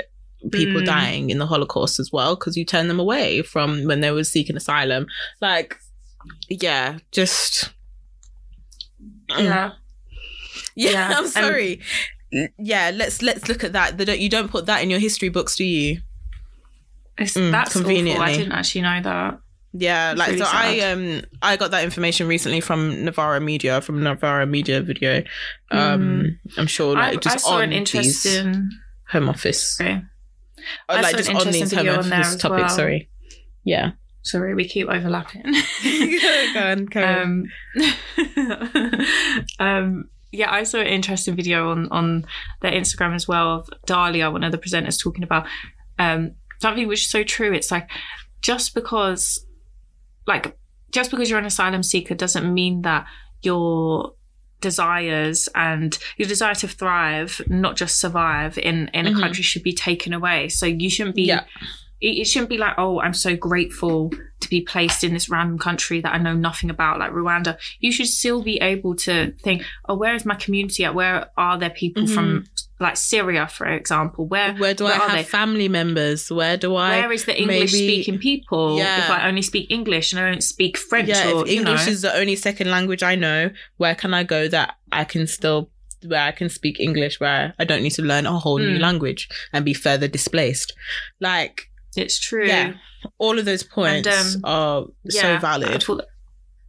people Mm. dying in the Holocaust as well because you turned them away from when they were seeking asylum. Like, yeah, just Yeah. yeah. Yeah, I'm sorry. yeah, let's let's look at that. They don't, you don't put that in your history books, do you? It's, Mm, that's awful. I didn't actually know that. Yeah, It's like really so I um I got that information recently from Novara Media from Novara Media video. Um I'm sure like Mm. I, just I saw on an interesting. home office. Sorry. I like just an on interesting these home video on there office as topics, well. sorry. Yeah. Sorry, we keep overlapping. go on, carry on. um, um, yeah, I saw an interesting video on on their Instagram as well of Dahlia, one of the presenters, talking about um, something which is so true. It's like just because, like, just because you're an asylum seeker doesn't mean that your desires and your desire to thrive, not just survive in in Mhm. a country, should be taken away. So you shouldn't be Yeah. It, it shouldn't be like, oh, I'm so grateful to be placed in this random country that I know nothing about, like Rwanda. You should still be able to think, oh, where is my community at? Where are there people from, like Syria, for example? Where Where do where I have they? family members? Where do I where is the English speaking people? Yeah. If I only speak English and I don't speak French, Yeah, or if English you know, is the only second language I know, where can I go that I can still where I can speak English where I don't need to learn a whole new Mm. language and be further displaced? Like it's true. Yeah. all of those points um, are so I valid. thought that-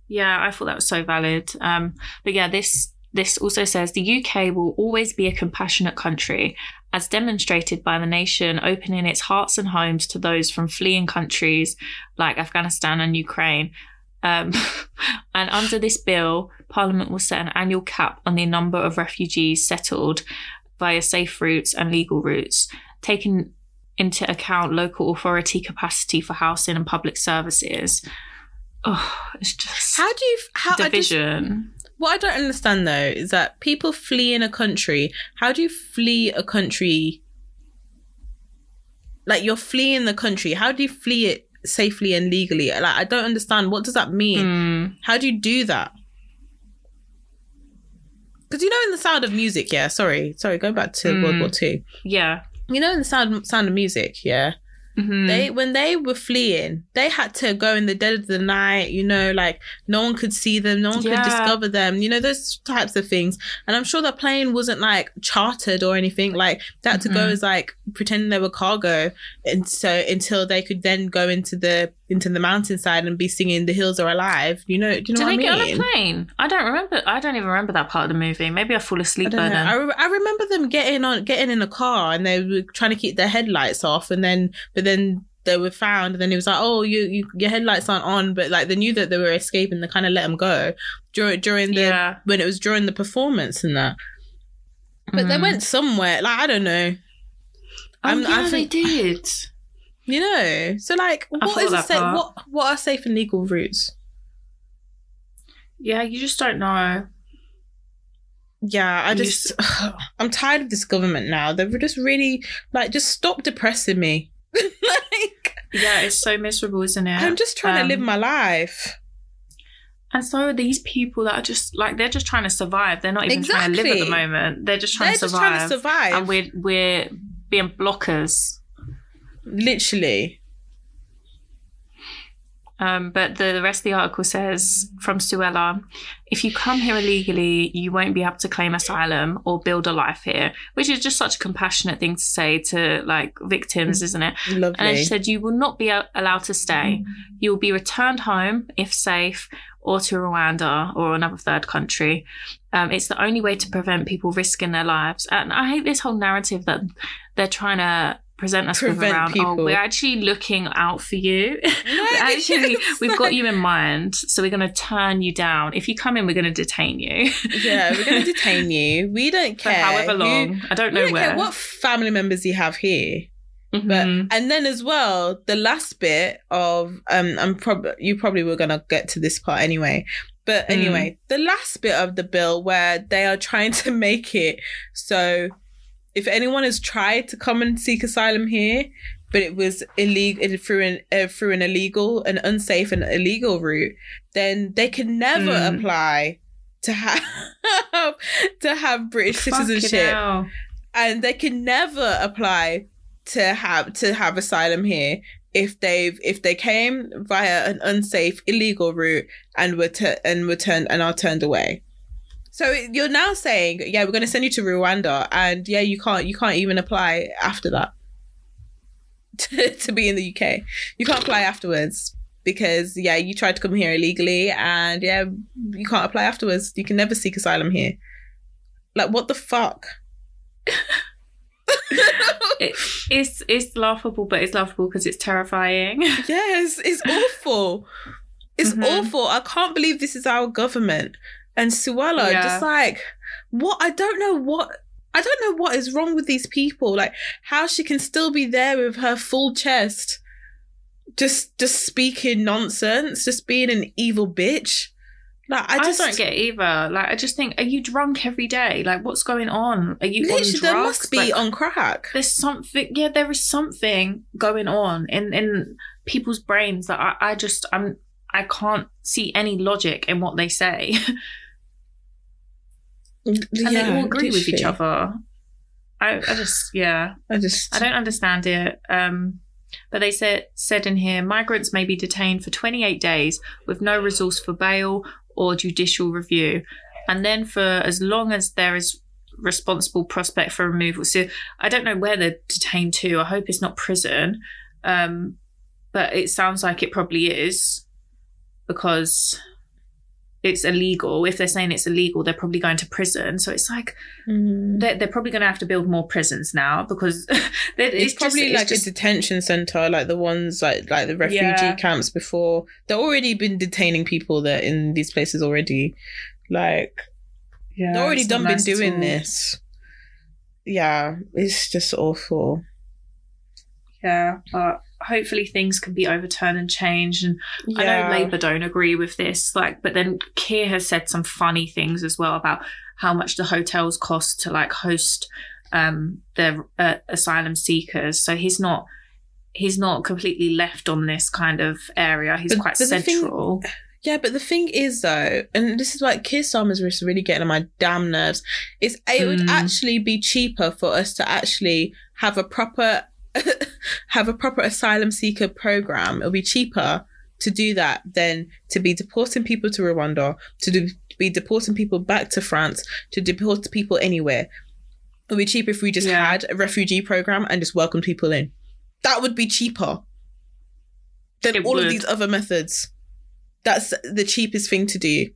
yeah, I thought that was so valid. Um, but yeah, this this also says the UK will always be a compassionate country, as demonstrated by the nation opening its hearts and homes to those from fleeing countries like Afghanistan and Ukraine. Um, and under this bill, Parliament will set an annual cap on the number of refugees settled via safe routes and legal routes, taking into account local authority capacity for housing and public services. Oh, it's just How do you how I just, division. what I don't understand though is that people flee in a country. How do you flee a country? Like you're fleeing the country. How do you flee it safely and legally? Like I don't understand. What does that mean? Hmm. How do you do that? Because you know, in the Sound of Music, yeah. Sorry, sorry. Going back to Mm. World War Two. Yeah. You know, in the Sound Sound of Music, yeah. Mhm. They when they were fleeing, they had to go in the dead of the night. You know, like no one could see them, no one Yeah. could discover them. You know, those types of things. And I'm sure the plane wasn't like chartered or anything. Like they had to go Mhm. as like pretending they were cargo, and so until they could then go into the into the mountainside and be singing "The Hills Are Alive." You know, do you know Did what they I get mean? on a plane? I don't remember. I don't even remember that part of the movie. Maybe I fall I asleep don't by know. then. I, re- I remember them getting on, getting in a car, and they were trying to keep their headlights off, and then, but then they were found, and then it was like, oh, you, you, your headlights aren't on, but like they knew that they were escaping, they kind of let them go during during the yeah. when it was during the performance and that. But they Mm. went somewhere. Like I don't know. Oh, yeah, I think- they did. You know. So like, I what a safe? What what are safe and legal routes? Yeah, you just don't know. Yeah, I You just I'm tired of this government now. They're just really like just stop depressing me. like Yeah, it's so miserable, isn't it? I'm just trying Um, to live my life. And so are these people that are just like they're just trying to survive. They're not even trying to live at the moment. They're just trying They're to just trying to survive. And we're we're being blockers. Literally. Um, but the, the rest of the article says from Suella, if you come here illegally, you won't be able to claim asylum or build a life here, which is just such a compassionate thing to say to like victims, isn't it? Lovely. And then she said, You will not be allowed to stay. You will be returned home, if safe, or to Rwanda or another third country. Um, it's the only way to prevent people risking their lives. And I hate this whole narrative that they're trying to present us with Prevent around, people. oh, we're actually looking out for you. actually, Yes. we've got you in mind. So we're going to turn you down. If you come in, we're going to detain you. yeah, we're going to detain you. We don't For care. however who- long. I don't we know don't where. care what family members you have here. Mhm. But and then as well, the last bit of um, I'm probably you probably were gonna get to this part anyway. But Mm. anyway, the last bit of the bill where they are trying to make it so if anyone has tried to come and seek asylum here, but it was illegal through an uh, through an illegal, an unsafe and illegal route, then they can never Mm. apply to have to have British Fucking citizenship and they can never apply to have to have asylum here if they've if they came via an unsafe illegal route and were tu- and were turned and are turned away. So you're now saying, yeah, we're going to send you to Rwanda, and yeah, you can't you can't even apply after that to, to be in the UK. You can't apply afterwards because yeah, you tried to come here illegally, and yeah, you can't apply afterwards. You can never seek asylum here. Like what the fuck? It, it's it's laughable, but it's laughable because it's terrifying. Yes, it's awful. It's Mhm. awful. I can't believe this is our government. And Suella, Yeah. just like, what? I don't know what. I don't know what is wrong with these people. Like, how she can still be there with her full chest, just just speaking nonsense, just being an evil bitch. Like, I I, just don't get either. Like, I just think, are you drunk every day? Like, what's going on? Are you on Literally, drugs? there must be Like, on crack. there's something. Yeah, there is something going on in in people's brains that I, I just I'm I can't see any logic in what they say, and they all agree with each other. I, I just yeah. I just I don't understand it. Um, but they said said in here, migrants may be detained for 28 days with no resource for bail or judicial review, and then for as long as there is responsible prospect for removal. So I don't know where they're detained to. I hope it's not prison, um, but it sounds like it probably is because it's illegal. If they're saying it's illegal, they're probably going to prison. So it's like Mm. they're, they're probably going to have to build more prisons now because it's, it's, probably just, like it's just, a detention center, like the ones like like the refugee Yeah. camps before. They've already been detaining people that in these places already. Like yeah, they've already done been nice at doing all. this. Yeah, it's just awful. Yeah, but hopefully things can be overturned and changed. And I know Labour don't agree with this, like, but then Keir has said some funny things as well about how much the hotels cost to like host um their uh, asylum seekers. So he's not. He's not completely left on this kind of area. He's But- quite but the thing- central. Yeah, but the thing is though, and this is like Keir Starmer's really getting on my damn nerves, is it would Mm. actually be cheaper for us to actually have a proper have a proper asylum seeker program. It'll be cheaper to do that than to be deporting people to Rwanda, to do, be deporting people back to France, to deport people anywhere. It'll be cheaper if we just Yeah. had a refugee program and just welcomed people in. That would be cheaper than It all of these other methods. That's the cheapest thing to do.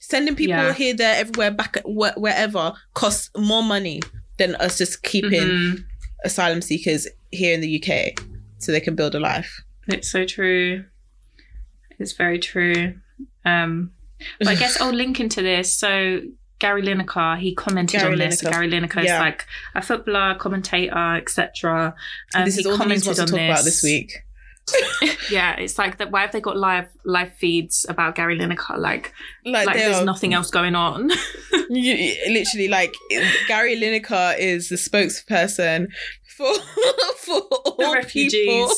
Sending people Yeah. here, there, everywhere, back, wh- wherever costs more money than us just keeping Mhm. asylum seekers here in the UK so they can build a life. It's so true. It's very true. Um, but I guess I'll link into this. So Gary Lineker, he commented Gary on this. Gary Lineker Yeah. is like a footballer, commentator, etc. Um, this he is all the news commented to on talk this. about this week. Yeah, it's like that. Why have they got live live feeds about Gary Lineker? Like, Like, like there's are nothing else going on. You- literally, like Gary Lineker is the spokesperson for for all refugees. people,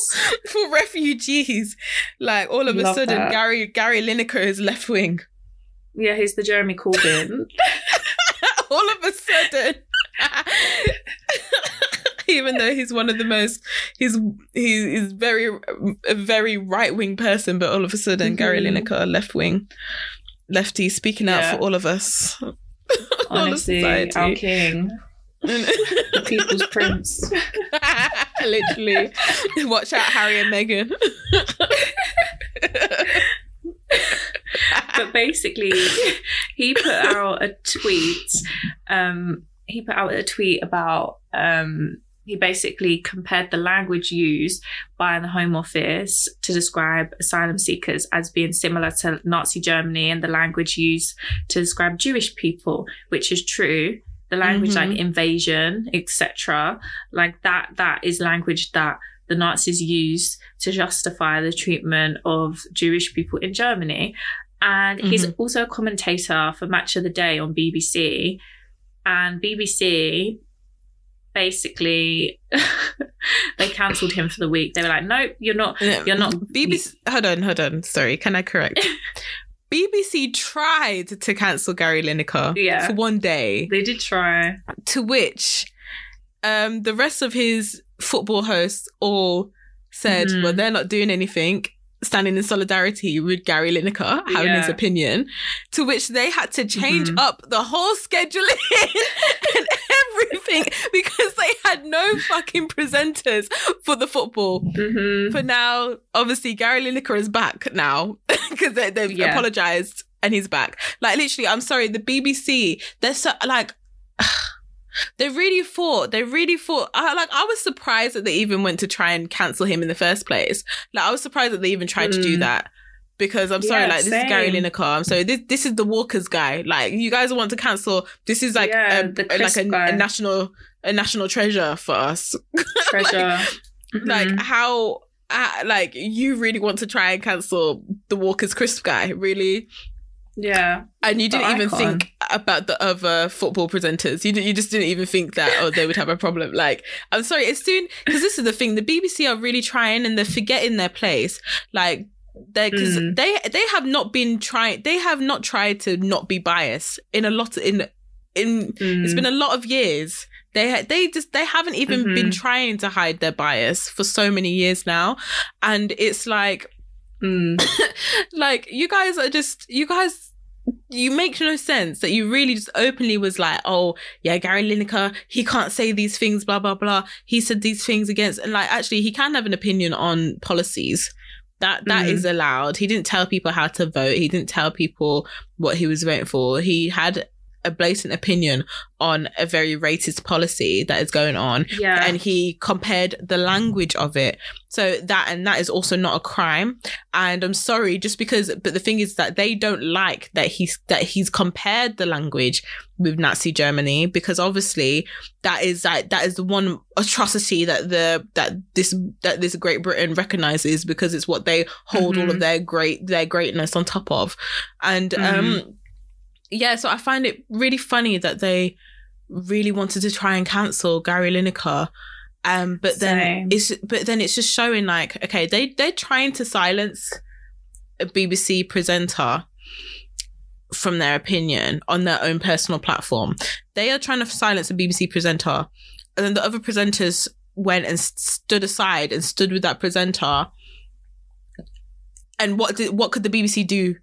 for refugees. Like all of a sudden, that. Gary Gary Lineker is left wing. Yeah, he's the Jeremy Corbyn. all of a sudden. Even though he's one of the most, he's he is very a very right wing person, but all of a sudden Gary Mhm. Lineker left wing, lefty speaking out Yeah. for all of us, all of Honestly, our king, the people's prince. Literally. Watch out, Harry and Meghan. but basically he put out a tweet um he put out a tweet about um he basically compared the language used by the home office to describe asylum seekers as being similar to nazi germany and the language used to describe jewish people which is true the language Mhm. like invasion etc like that that is language that the Nazis used to justify the treatment of Jewish people in Germany. And he's Mhm. also a commentator for Match of the Day on BBC. And BBC basically they cancelled him for the week. They were like, nope, you're not You're not- BBC. Hold on, hold on. Sorry, can I correct? BBC tried to cancel Gary Lineker Yeah. for one day, they did try. to which um, the rest of his football hosts all said, Mhm. well, they're not doing anything, standing in solidarity with Gary Lineker having his opinion, to which they had to change Mhm. up the whole scheduling and everything because they had no fucking presenters for the football. Mm-hmm. For now, obviously, Gary Lineker is back now because they, they've Yeah. apologized and he's back. Like, literally, I'm sorry, the BBC, they're so, like, they really thought, they really thought, I, like, I was surprised that they even went to try and cancel him in the first place. Like, I was surprised that they even tried to do Mm. that. Because I'm sorry, Yeah, like this is Gary same. Lineker. I'm sorry, this this is the Walkers guy. Like you guys want to cancel. This is like Yeah, a, like a, a national a national treasure for us Treasure. like Mhm. how uh, like you really want to try and cancel the Walker's Crisp guy, really? Yeah. And you didn't even think about the other football presenters. You, d- you just didn't even think that oh they would have a problem. Like I'm sorry, it's soon because this is the thing. The BBC are really trying and they're forgetting their place. Like they because Mm. they they have not been trying. They have not tried to not be biased in a lot in in It's been a lot of years. They they just they haven't even Mhm. been trying to hide their bias for so many years now, and it's like Mm. like you guys are just you guys you make no sense that you really just openly was like oh yeah Gary Lineker he can't say these things blah blah blah. He said these things against and like actually he can have an opinion on policies. That that Mhm. is allowed. He didn't tell people how to vote. He didn't tell people what he was voting for. He had a blatant opinion on a very racist policy that is going on. Yeah. and he compared the language of it. So that and that is also not a crime. And i'm sorry just because but the thing is that they don't like that he's that he's compared the language with nazi germany because obviously that is that that is the one atrocity that the that this that this great britain recognizes because it's what they hold all Mhm. of their great their greatness on top of. And um yeah so i find it really funny that they really wanted to try and cancel Gary Lineker. Um, but then Same. it's but then it's just showing like okay they they're trying to silence a BBC presenter from their opinion on their own personal platform. They are trying to silence a BBC presenter, and then the other presenters went and stood aside and stood with that presenter. And what did what could the BBC do?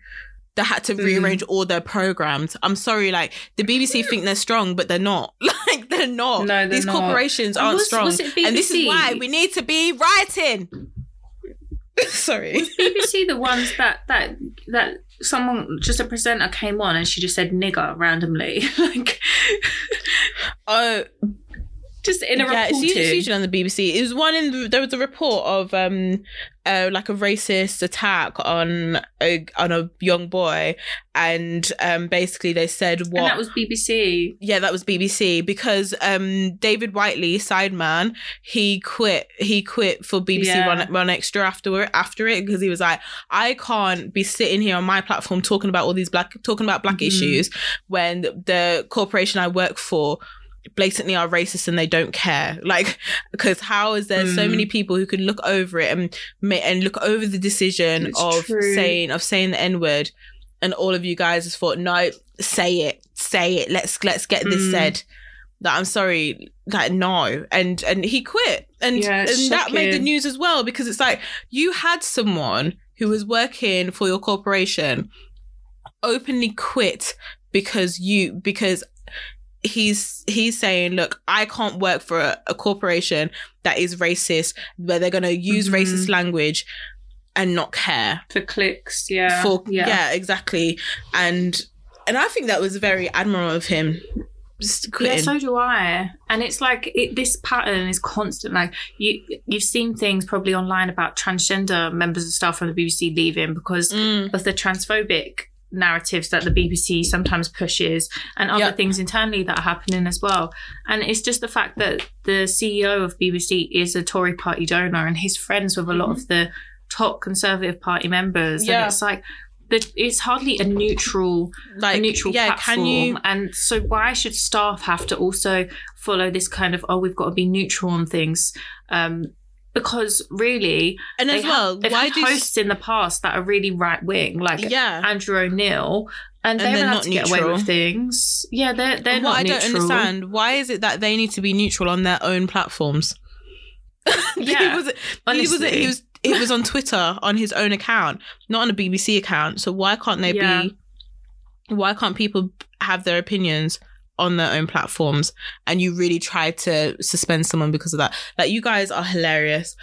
They had to Mm. rearrange all their programs. I'm sorry, like the BBC think they're strong, but they're not. Like they're not. No, they're These not. corporations aren't was- strong, was it and this is why we need to be writing. sorry. BBC the ones that that that someone just a presenter came on and she just said nigger randomly. like Oh, just in a yeah, it's usually, it's usually on the BBC. It was one in the, there was a report of um uh, like a racist attack on a on a young boy, and um basically they said what and that was BBC. yeah, that was BBC because um David Whiteley, sideman, he quit. He quit for BBC Yeah. One, One Extra after after it because he was like, I can't be sitting here on my platform talking about all these black talking about black Mhm. issues when the corporation I work for blatantly are racist and they don't care. Like, because how is there so Mm. many people who can look over it and and look over the decision It's of true. saying of saying the n word, and all of you guys has thought, no, say it, say it. Let's let's get this Mm. said. That I'm sorry, that no, and and he quit, and Yeah, and that made the news as well because it's like you had someone who was working for your corporation openly quit because you because he's he's saying look i can't work for a, a corporation that is racist where they're going to use Mhm. racist language and not care for clicks. Yeah, for yeah. yeah. exactly and and i think that was very admirable of him Yeah, so do I. And it's like it, this pattern is constant. Like you, you've seen things probably online about transgender members of staff from the BBC leaving because Mm, of the transphobic narratives that the BBC sometimes pushes and other Yeah. things internally that are happening as well. And it's just the fact that the CEO of BBC is a Tory party donor and he's friends with a lot of the top Conservative Party members. Mm-hmm. Yeah. And it's like the, it's hardly a neutral like a neutral yeah platform. can you And so why should staff have to also follow this kind of oh we've got to be neutral on things? Um, because really, and as well have, why do hosts in the past that are really right wing, like yeah Andrew O'Neill, and, And they're they're not to get away neutral. with things. Yeah, they're they're not neutral. what not I neutral. don't understand why is it that they need to be neutral on their own platforms? Yeah, he was he was he was it was on Twitter on his own account, not on a BBC account. So why can't they Yeah. be? Why can't people have their opinions on their own platforms? And you really try to suspend someone because of that. Like you guys are hilarious.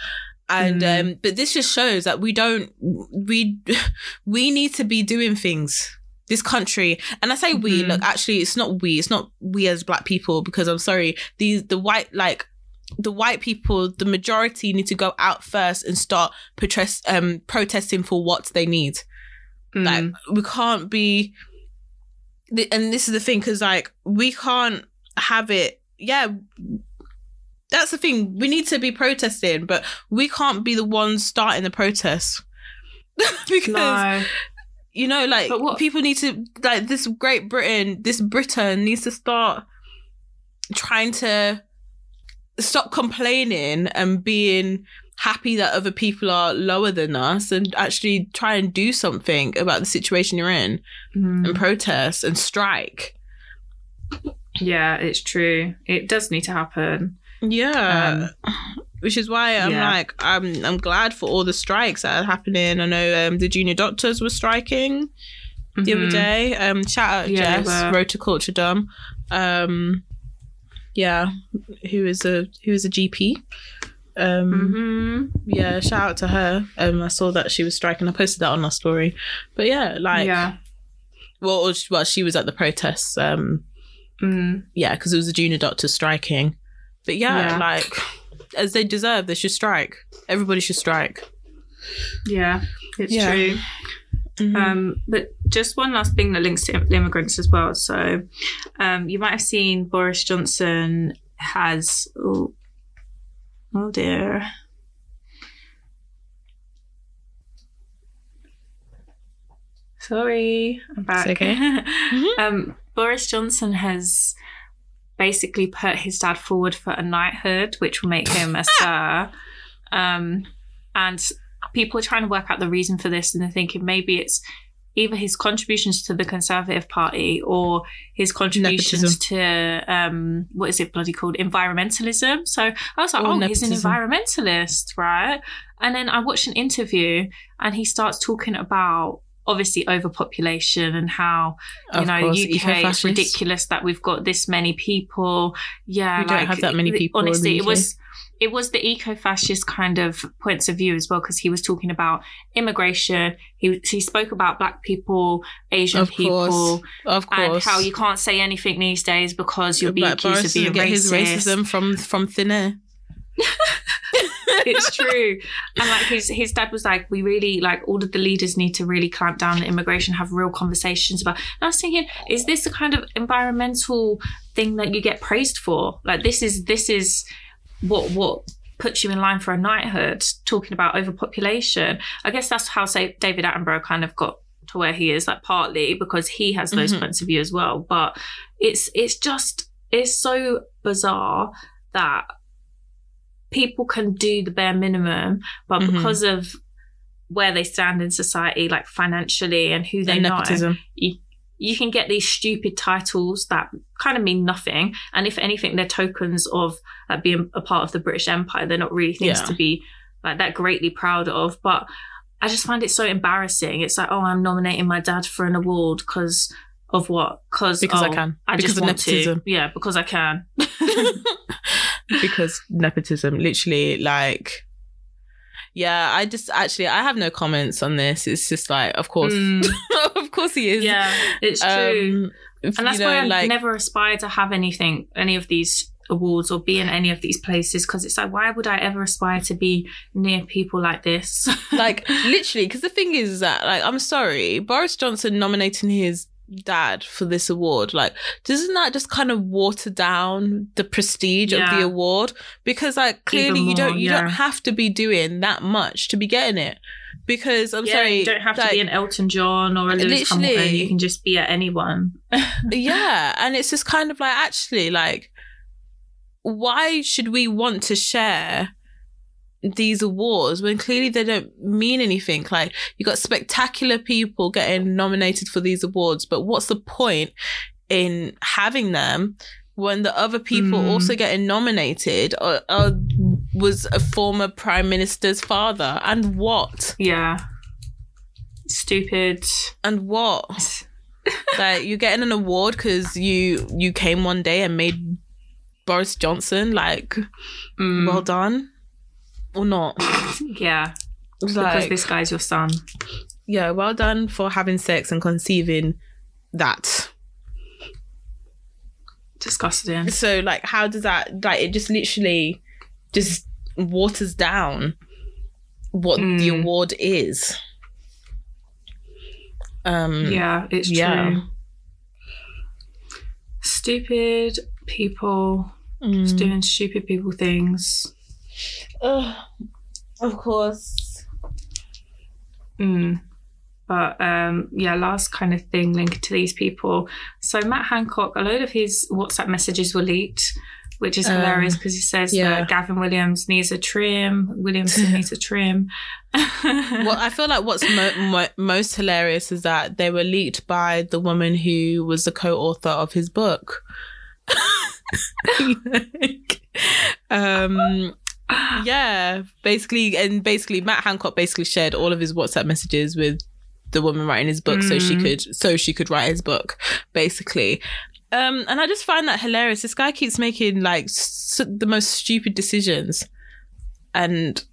And Mm. um, but this just shows that we don't we we need to be doing things. This country, and I say we. Mhm. Look, actually, it's not we. It's not we as black people because I'm sorry. These the white like the white people, the majority need to go out first and start protest, um, protesting for what they need. Mm. Like we can't be, th- and this is the thing because like we can't have it. Yeah, that's the thing. We need to be protesting, but we can't be the ones starting the protests because no. you know, like But what- people need to like this Great Britain, this Britain needs to start trying to stop complaining and being happy that other people are lower than us and actually try and do something about the situation you're in Mm. and protest and strike. Yeah, it's true. It does need to happen. Yeah. Which is why I'm yeah. like I'm I'm glad for all the strikes that are happening. I know um, the junior doctors were striking. the other Mhm. day. Um, shout out Yeah, Jess. Road to Culture Dumb. Um, yeah, who is a who is a GP. Um, Mhm. yeah, shout out to her. Um, I saw that she was striking. I posted that on our story. But yeah, like, yeah. well, she- well, she was at the protests. Um, Mm. yeah, because it was the junior doctors striking. But yeah, Yeah. like as they deserve, they should strike. Everybody should strike. Yeah, it's Yeah. true. Mhm. Um, but just one last thing that links to immigrants as well. So, um, you might have seen Boris Johnson has. Oh, dear. Sorry, I'm back. It's okay. Mhm. um, Boris Johnson has basically put his dad forward for a knighthood, which will make him a sir. Um, and people are trying to work out the reason for this, and they're thinking maybe it's either his contributions to the Conservative Party or his contributions to um, what is it bloody called environmentalism. So I was like, oh, he's an environmentalist, right? And then I watched an interview, and he starts talking about obviously overpopulation and how you Of know course, UK it's eco-fascist. ridiculous that we've got this many people. Yeah, We don't have that many people Honestly, it was it was the eco-fascist kind of points of view as well because he was talking about immigration. He he spoke about black people, Asian Of people, course. Of and how you can't say anything these days because you'll be Like, accused of being get racist. his racism from from thin air. it's true. And like his his dad was like, we really like all of the leaders need to really clamp down on immigration, have real conversations about. And I was thinking, is this the kind of environmental thing that you get praised for? Like this is this is what what puts you in line for a knighthood. Talking about overpopulation, I guess that's how say David Attenborough kind of got to where he is, like partly because he has those Mhm. points of view as well. But it's it's just it's so bizarre that people can do the bare minimum, but Mhm. because of where they stand in society, like financially and who they know, you, you can get these stupid titles that kind of mean nothing. And if anything, they're tokens of like, being a part of the British Empire. They're not really things Yeah. to be like that greatly proud of. But I just find it so embarrassing. It's like, oh, I'm nominating my dad for an award because of what? Cause, Because I oh, can. I Because just of want nepotism. to. Yeah, because I can. because nepotism literally like yeah i just actually i have no comments on this it's just like of course Mm, course he is yeah, it's true. um and that's know, why I like never aspire to have anything, any of these awards or be in any of these places because it's like, why would I ever aspire to be near people like this? like literally because the thing is that like i'm sorry boris johnson nominating his dad for this award like doesn't that just kind of water down the prestige of the award because like clearly Even you don't you yeah. don't have to be doing that much to be getting it because i'm yeah, sorry you don't have to be an Elton John or a Lewis. Hamilton. You can just be at anyone. yeah and it's just kind of like actually like why should we want to share these awards when clearly they don't mean anything like you got spectacular people getting nominated for these awards but what's the point in having them when the other people Mm. also getting nominated or, or was a former prime minister's father and what Yeah. Stupid. and what like you're getting an award because you you came one day and made Boris Johnson like Mm, well done or not. yeah. It's Because this guy's your son. yeah, well done for having sex and conceiving that. Disgusting. So like, how does that like it just literally just waters down what the Mm. award is. Um, Yeah, it's yeah. true. Stupid people mm. just doing stupid people things. Ugh, of course. Mm. But um, yeah, last kind of thing linked to these people. So Matt Hancock, a load of his WhatsApp messages were leaked, which is Um, hilarious because he says yeah. that Gavin Williams needs a trim, Williamson needs a trim. Well, I feel like what's mo- mo- most hilarious is that they were leaked by the woman who was the co-author of his book. Like, um, yeah, basically, and basically, Matt Hancock basically shared all of his WhatsApp messages with the woman writing his book, so she Mm. could so she could write his book, basically. Um, and I just find that hilarious. This guy keeps making like s- the most stupid decisions, and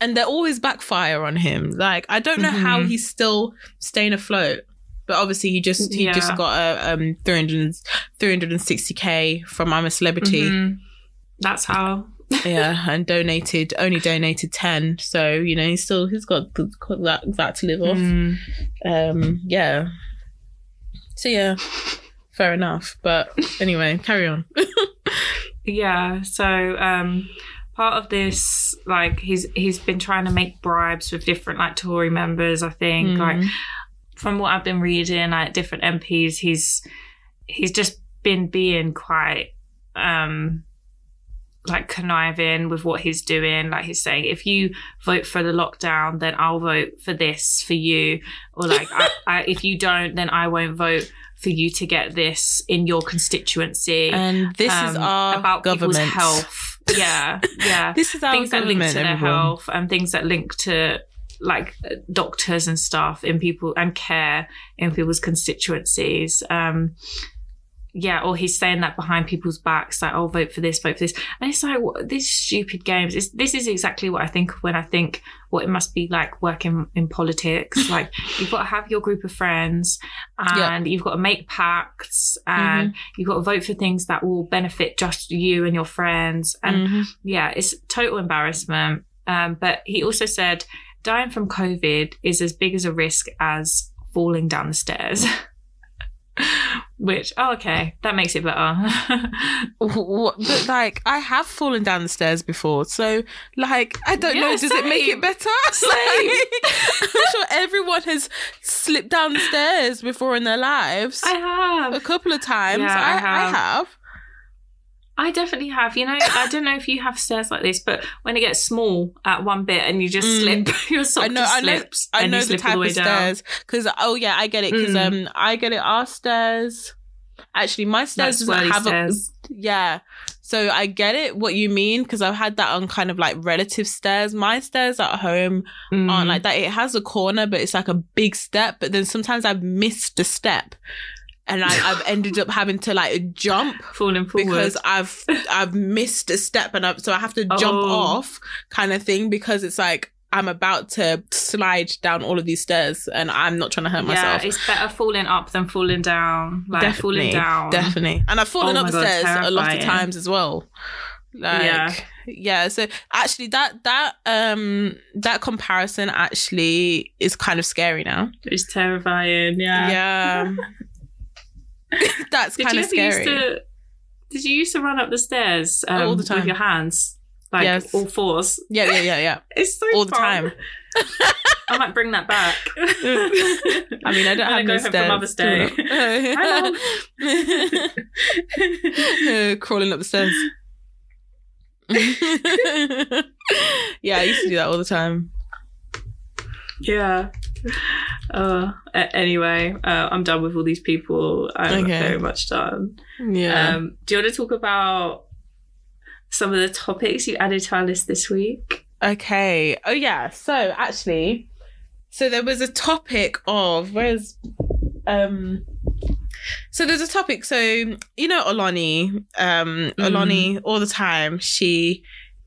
and they're always backfire on him. Like I don't know how Mhm. he's still staying afloat. But obviously he just he just got a um 300 360k from I'm a celebrity. Mhm. That's how. Yeah, and donated only donated 10. So, you know, he's still he's got, th- that that to live off. Mm. Um yeah. So yeah, fair enough. But anyway, carry on. Yeah. So um part of this, like he's he's been trying to make bribes with different like Tory members, I think. Mm. Like from what I've been reading, like different MPs, he's he's just been being quite um like conniving with what he's doing. Like he's saying, if you vote for the lockdown, then I'll vote for this for you. Or like, I, I, if you don't, then I won't vote for you to get this in your constituency. and this is um, our about people's government. health. Yeah, yeah. This is our things that link to their everyone. health and things that link to like doctors and stuff in people and care in people's constituencies. Um, yeah, or he's saying that behind people's backs, like, "Oh, vote for this, vote for this," and it's like what, these stupid games. It's, this is exactly what I think of when I think what it must be like working in politics. like you've got to have your group of friends, and you've got to make pacts, and mm-hmm. you've got to vote for things that will benefit just you and your friends. And mm-hmm. yeah, it's total embarrassment. Um, but he also said dying from COVID is as big as a risk as falling down the stairs. Which, oh, okay, that makes it better. but like, I have fallen down the stairs before, so like, I don't yeah, know. Does same. it make it better? Like, I'm sure everyone has slipped down the stairs before in their lives. I have a couple of times. Yeah, I, I have. I have. I definitely have. You know, I don't know if you have stairs like this, but when it gets small at one bit and you just mm. slip, your sock I know, just slips. I know, I know the type the of stairs because oh yeah, I get it because mm. um I get it. Our stairs, actually, my stairs doesn't have stairs. a yeah. So I get it what you mean because I've had that on kind of like relative stairs. My stairs at home mm. aren't like that. It has a corner, but it's like a big step. But then sometimes I've missed a step and I, have ended up having to like jump falling forward because I've I've missed a step and I've, so I have to jump oh. off kind of thing because it's like I'm about to slide down all of these stairs and I'm not trying to hurt myself. Yeah, it's better falling up than falling down. Like definitely, falling down. Definitely. And I've fallen oh up the God, stairs terrifying. a lot of times as well. Like yeah. yeah, so actually that that um that comparison actually is kind of scary now. It's terrifying, yeah. Yeah. That's kind of scary. To, did you used to run up the stairs um, all the time with your hands, like yes. all fours? Yeah, yeah, yeah, yeah. it's so all fun. the time. I might bring that back. I mean, I don't have no stairs. For Mother's Day. Crawling up the stairs. yeah, I used to do that all the time. Yeah. Uh, anyway, uh, I'm done with all these people. I'm okay. very much done. Yeah. Um, do you want to talk about some of the topics you added to our list this week? Okay. Oh yeah. So actually, so there was a topic of where's um so there's a topic. So you know Oloni, um, mm. All the time. She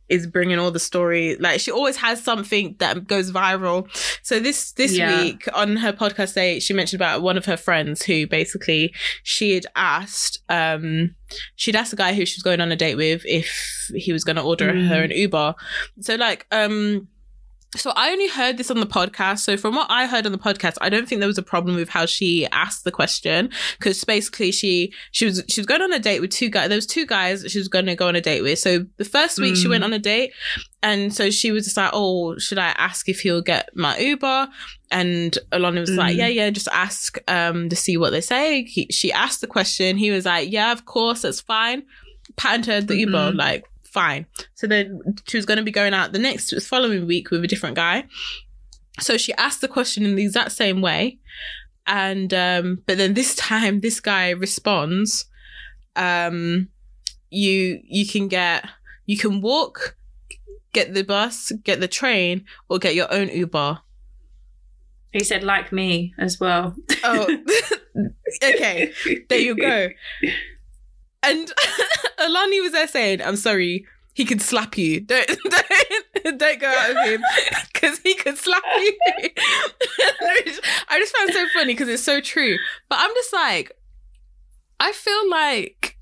is bringing all the story like she always has something that goes viral so this this yeah. week on her podcast day she mentioned about one of her friends who basically she had asked um she'd asked the guy who she was going on a date with if he was going to order mm. her an uber so like um so I only heard this on the podcast. So from what I heard on the podcast, I don't think there was a problem with how she asked the question because basically she she was she was going on a date with two guys. There was two guys she was going to go on a date with. So the first week mm. she went mm. on a date, and so she was just like, "Oh, should I ask if he'll get my Uber?" And Oloni was mm. like, "Yeah, yeah, just ask um to see what they say." He, she asked the question. He was like, "Yeah, of course, that's fine." Patented the mm-hmm. Uber like fine. So then she was going to be going out the next following week with a different guy. So she asked the question in the exact same way. And, um, but then this time, this guy responds, um, you, you can get, you can walk, get the bus, get the train, or get your own Uber. He said, like me as well. Oh, okay. There you go. And Oloni was there saying, I'm sorry, he could slap you. Don't don't, don't go out with him because he could slap you. I just found it so funny because it's so true. But I'm just like, I feel like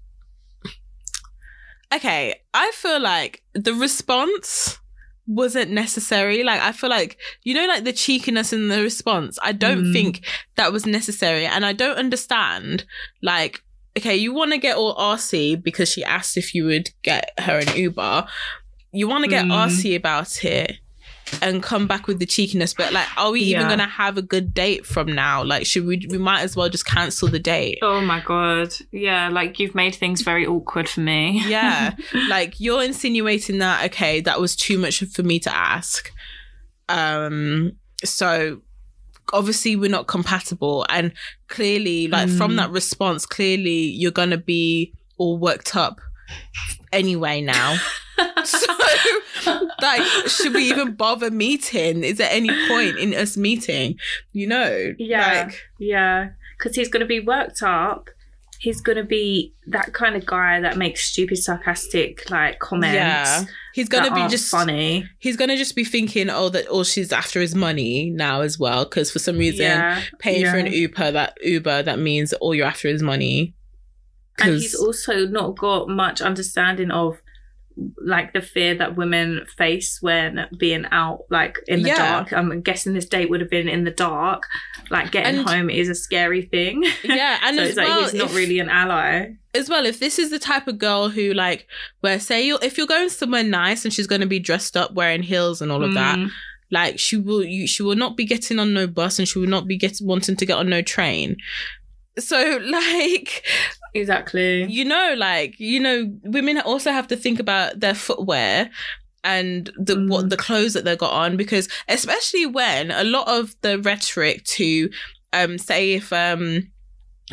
okay, I feel like the response wasn't necessary. Like I feel like you know, like the cheekiness in the response. I don't mm. think that was necessary, and I don't understand like okay, you want to get all RC because she asked if you would get her an Uber. You want to get mm. RC about it and come back with the cheekiness, but like, are we yeah. even gonna have a good date from now? Like, should we? We might as well just cancel the date. Oh my god, yeah, like you've made things very awkward for me. yeah, like you're insinuating that okay, that was too much for me to ask. Um, so obviously we're not compatible and clearly like mm. from that response clearly you're gonna be all worked up anyway now so, like, should we even bother meeting? Is there any point in us meeting? You know, Yeah. like, Yeah, because he's going to be worked up. He's going to be that kind of guy that makes stupid, sarcastic like comments. yeah, he's gonna be just funny. He's gonna just be thinking, oh, that all she's after is money now as well, because for some reason, Yeah, paying for an Uber that Uber that means all you're after is money. And he's also not got much understanding of like the fear that women face when being out like in the Yeah. dark. I'm guessing this date would have been in the dark. Like getting And- home is a scary thing. yeah, and so it's like he's not if- really an ally. As well, if this is the type of girl who like, where say you if you're going somewhere nice and she's going to be dressed up wearing heels and all of that, Mm, like she will, you, she will not be getting on no bus and she will not be getting wanting to get on no train. So like, Exactly. you know, like you know, women also have to think about their footwear and the Mm. what the clothes that they got on because especially when a lot of the rhetoric to um say if um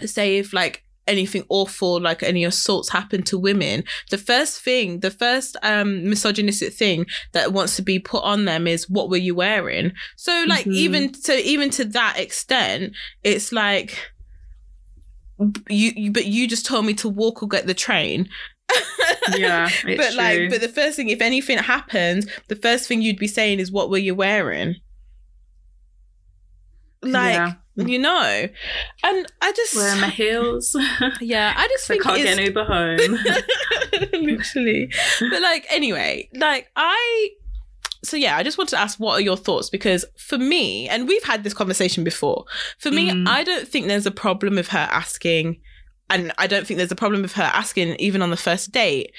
say if like anything awful like any assaults happen to women the first thing the first um misogynistic thing that wants to be put on them is what were you wearing so like Mhm. even so even to that extent it's like you, you but you just told me to walk or get the train Yeah, but like but the first thing if anything happens the first thing you'd be saying is what were you wearing like Yeah. You know and i just wearing my heels. yeah i just think I can't get an Uber home. literally but like anyway like i so yeah i just want to ask what are your thoughts because for me and we've had this conversation before for me Mm. i don't think there's a problem with her asking and i don't think there's a problem with her asking even on the first date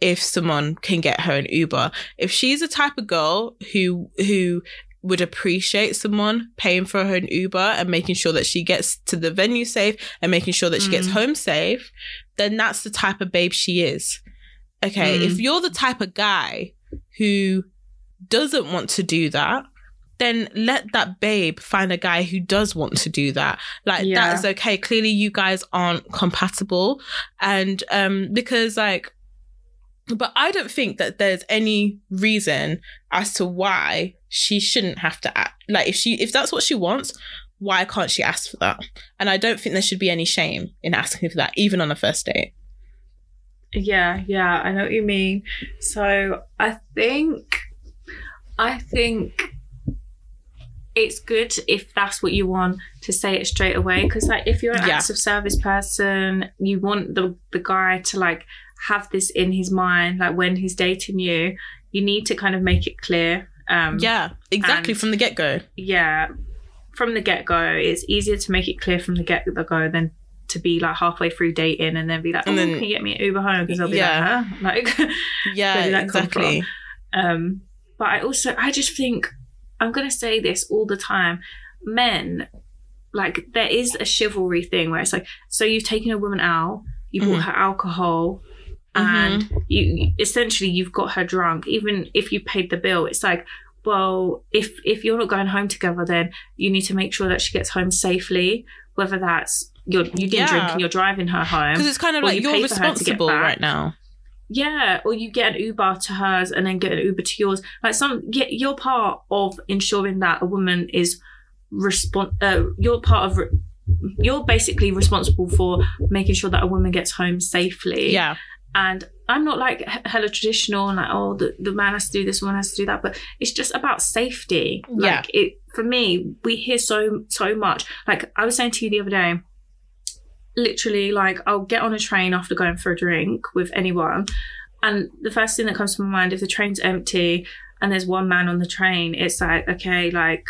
if someone can get her an uber if she's a type of girl who who would appreciate someone paying for her an uber and making sure that she gets to the venue safe and making sure that she gets Mm. home safe then that's the type of babe she is okay Mm. if you're the type of guy who doesn't want to do that then let that babe find a guy who does want to do that like Yeah. that is okay clearly you guys aren't compatible and um because like but i don't think that there's any reason as to why she shouldn't have to act like if she if that's what she wants why can't she ask for that and i don't think there should be any shame in asking for that even on a first date Yeah, yeah, I know what you mean. So I think, I think it's good if that's what you want to say it straight away. Because like, if you're an Yeah. acts of service person, you want the the guy to like have this in his mind. Like when he's dating you, you need to kind of make it clear. Um, yeah exactly and- from the get-go yeah. From the get go, it's easier to make it clear from the get go than to be like halfway through dating and then be like, oh, then- can you get me an Uber home? Because I'll be Yeah. like, huh? like. yeah Where did that come exactly Um, but I also, I just think, I'm going to say this all the time. Men, like, there is a chivalry thing where it's like, so you've taken a woman out, you Mhm. bought her alcohol, Mm-hmm. and you essentially you've got her drunk. Even if you paid the bill, it's like, well, if if you're not going home together, then you need to make sure that she gets home safely. Whether that's you're, you didn't Yeah. drink and you're driving her home, because it's kind of like you you're pay for her to get responsible right now Yeah, or you get an Uber to hers and then get an Uber to yours. Like some, yeah, you're part of ensuring that a woman is respon Uh, you're part of. Re- you're basically responsible for making sure that a woman gets home safely. yeah And I'm not like hella traditional and like, oh, the, the man has to do this, woman has to do that. But it's just about safety. Yeah. Like it for me, we hear so so much. Like I was saying to you the other day, literally, like I'll get on a train after going for a drink with anyone, and the first thing that comes to my mind, if the train's empty and there's one man on the train, it's like, okay, like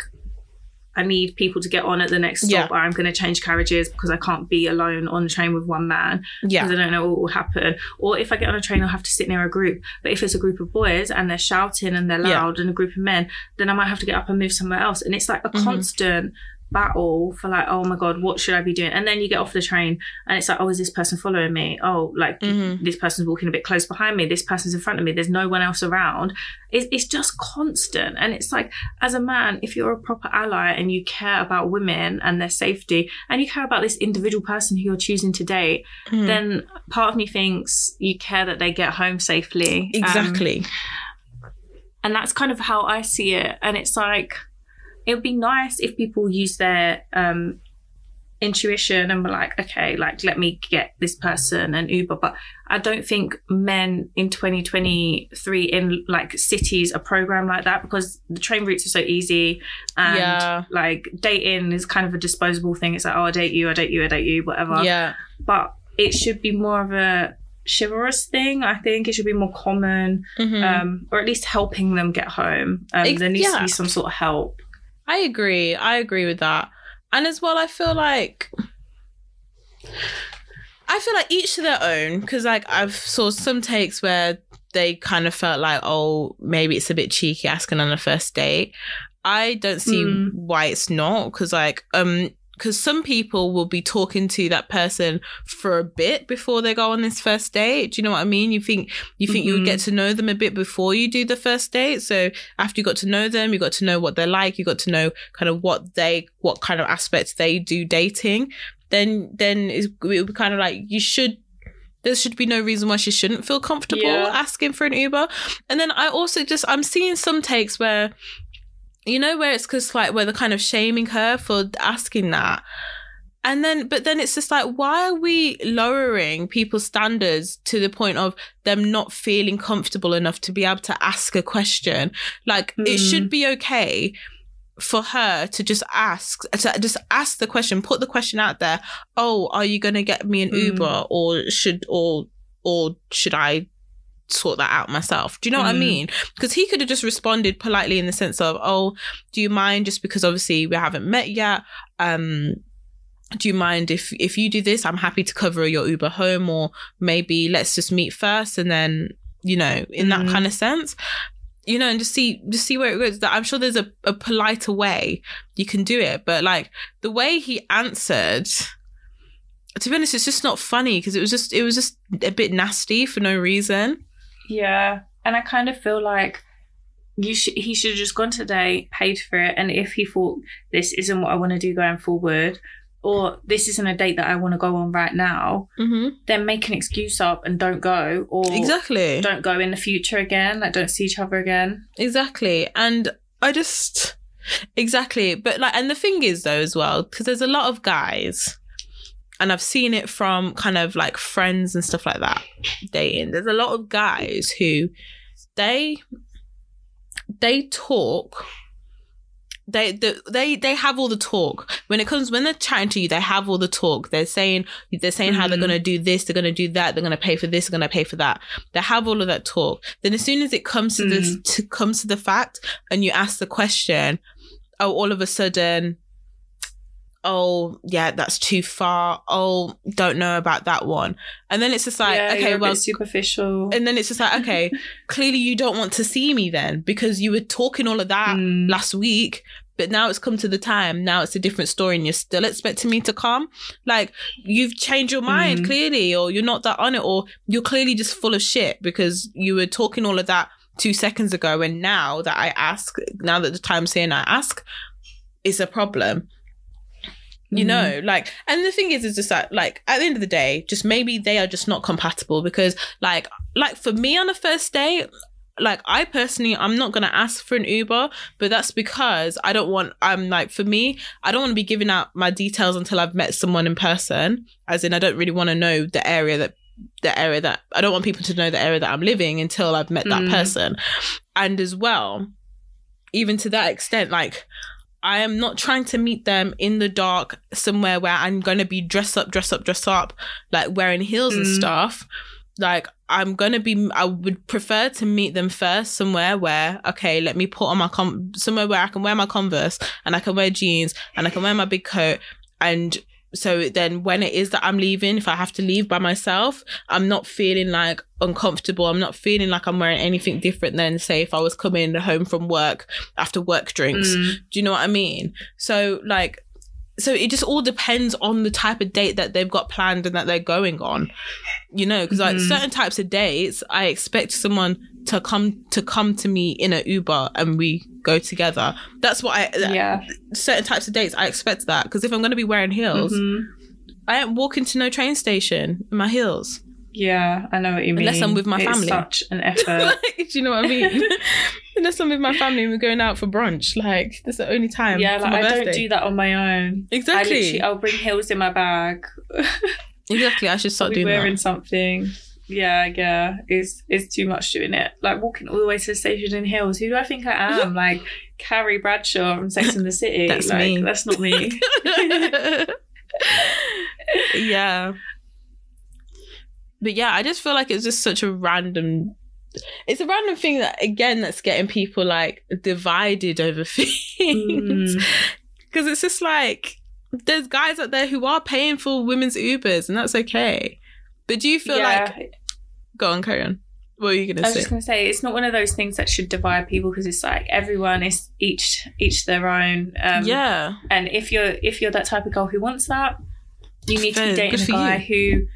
I need people to get on at the next stop, or I'm going to change carriages because I can't be alone on the train with one man yeah because I don't know what will happen. Or if I get on a train, I'll have to sit near a group. But if it's a group of boys and they're shouting and they're Yeah. loud and a group of men, then I might have to get up and move somewhere else. And it's like a Mhm. constant battle for like, oh my god, what should I be doing? And then you get off the train and it's like, oh, is this person following me? Oh, like Mhm. this person's walking a bit close behind me. This person's in front of me. There's no one else around. It's, it's just constant. And it's like, as a man, if you're a proper ally and you care about women and their safety, and you care about this individual person who you're choosing to date, Mhm. then part of me thinks you care that they get home safely. Um, exactly. and that's kind of how I see it. And it's like, it would be nice if people use their um, intuition and were like, okay, like, let me get this person an Uber. But I don't think men in 2023 in like cities are programmed like that because the train routes are so easy. And Yeah. like dating is kind of a disposable thing. It's like, oh, I date you, I date you, I date you, whatever yeah. but it should be more of a chivalrous thing. I think it should be more common, Mhm. um, or at least helping them get home. Um, Ex- there needs to be some sort of help. I agree. I agree with that. And as well, I feel like I feel like each to their own because like I've saw some takes where they kind of felt like oh maybe it's a bit cheeky asking on a first date. I don't see Mm. why it's not because like um because some people will be talking to that person for a bit before they go on this first date. Do you know what I mean? You think you think you would Mhm. get to know them a bit before you do the first date. So after you got to know them, you got to know what they're like, you got to know kind of what they what kind of aspects they do dating. Then then it would be kind of like you should there should be no reason why she shouldn't feel comfortable Yeah. asking for an Uber. And then I also just I'm seeing some takes where you know where it's because like where they're kind of shaming her for asking that and then but then it's just like why are we lowering people's standards to the point of them not feeling comfortable enough to be able to ask a question like it Mm. should be okay for her to just ask to just ask the question put the question out there oh are you going to get me an Mm. uber or should or or should i sort that out myself. Do you know what i Mm. mean? Because he could have just responded politely in the sense of oh do you mind just because obviously we haven't met yet? Um do you mind if if you do this i'm happy to cover your uber home or maybe let's just meet first and then you know in that Mhm. kind of sense. You know and just see just see where it goes. That i'm sure there's a, a politer way you can do it but like the way he answered to be honest it's just not funny because it was just it was just a bit nasty for no reason Yeah, and I kind of feel like you should. He should have just gone today, paid for it, and if he thought this isn't what I want to do going forward, or this isn't a date that I want to go on right now, mm-hmm. then make an excuse up and don't go, or exactly don't go in the future again. Like don't see each other again. Exactly. And I just exactly. But like and the thing is though as well, because there's a lot of guys and I've seen it from kind of like friends and stuff like that dating. There's a lot of guys who they they talk they, they they they have all the talk. When it comes when they're chatting to you they have all the talk. They're saying they're saying how they're Mhm. going to do this they're going to do that they're going to pay for this they're going to pay for that. They have all of that talk. Then as soon as it comes to this to comes to the fact and you ask the question oh all of a sudden oh yeah that's too far oh don't know about that one and then it's just like yeah, okay well superficial. and then it's just like okay clearly you don't want to see me then because you were talking all of that Mm. last week but now it's come to the time now it's a different story and you're still expecting me to come like you've changed your mind Mhm. clearly or you're not that on it or you're clearly just full of shit because you were talking all of that two seconds ago and now that i ask now that the time's here and i ask it's a problem you Mhm. know like and the thing is is just that like at the end of the day just maybe they are just not compatible because like like for me on a first date like i personally i'm not gonna ask for an uber but that's because i don't want i'm like for me i don't want to be giving out my details until i've met someone in person as in i don't really want to know the area that the area that i don't want people to know the area that i'm living until i've met that Mm. person and as well even to that extent like I am not trying to meet them in the dark somewhere where I'm going to be dressed up, dress up, dress up, like wearing heels and Mm. stuff. Like, I'm going to be, I would prefer to meet them first somewhere where, okay, let me put on my, com- somewhere where I can wear my Converse and I can wear jeans and I can wear my big coat. And so then when it is that I'm leaving, if I have to leave by myself, I'm not feeling like uncomfortable. I'm not feeling like I'm wearing anything different than, say, if I was coming home from work after work drinks. Mm. Do you know what I mean? So like so it just all depends on the type of date that they've got planned and that they're going on you know because like Mhm. certain types of dates i expect someone to come to come to me in an uber and we go together that's what i Yeah. certain types of dates i expect that because if i'm going to be wearing heels Mhm. i ain't walking to no train station in my heels Yeah, I know what you mean. Unless I'm with my It's family. such an effort. do you know what i mean unless i'm with my family and we're going out for brunch like that's the only time yeah, like I birthday. don't do that on my own. Exactly literally, I'll bring heels in my bag. exactly i should start doing wearing that something. Yeah, yeah, it's it's too much doing it. Like walking all the way to the station in heels. Who do I think I am? like Carrie Bradshaw from Sex and the City. That's like, me. That's not me. yeah. But yeah, I just feel like it's just such a random it's a random thing that again that's getting people like divided over things. Mm. Because it's just like there's guys out there who are paying for women's Ubers and that's okay. But do you feel yeah, like go on, carry on. What are you gonna say? I was just gonna say it's not one of those things that should divide people because it's like everyone is each each their own. Um, yeah. And if you're if you're that type of girl who wants that, you need to Fair, be dating a guy you. who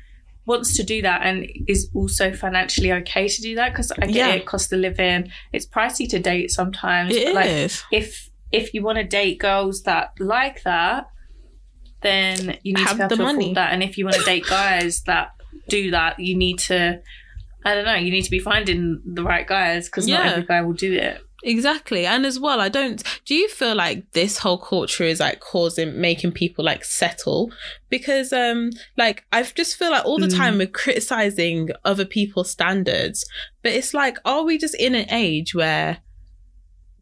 wants to do that and is also financially okay to do that because I get Yeah. it, cost of living. It's pricey to date sometimes. It but like is. if if you want to date girls that like that, then you need Have to be able the to money. afford that. And if you want to date guys that do that, you need to. I don't know. You need to be finding the right guys because not Yeah. every guy will do it. Exactly. And as well, I don't do you feel like this whole culture is like causing making people like settle? Because um like I just feel like all the Mm. time we're criticizing other people's standards, but it's like are we just in an age where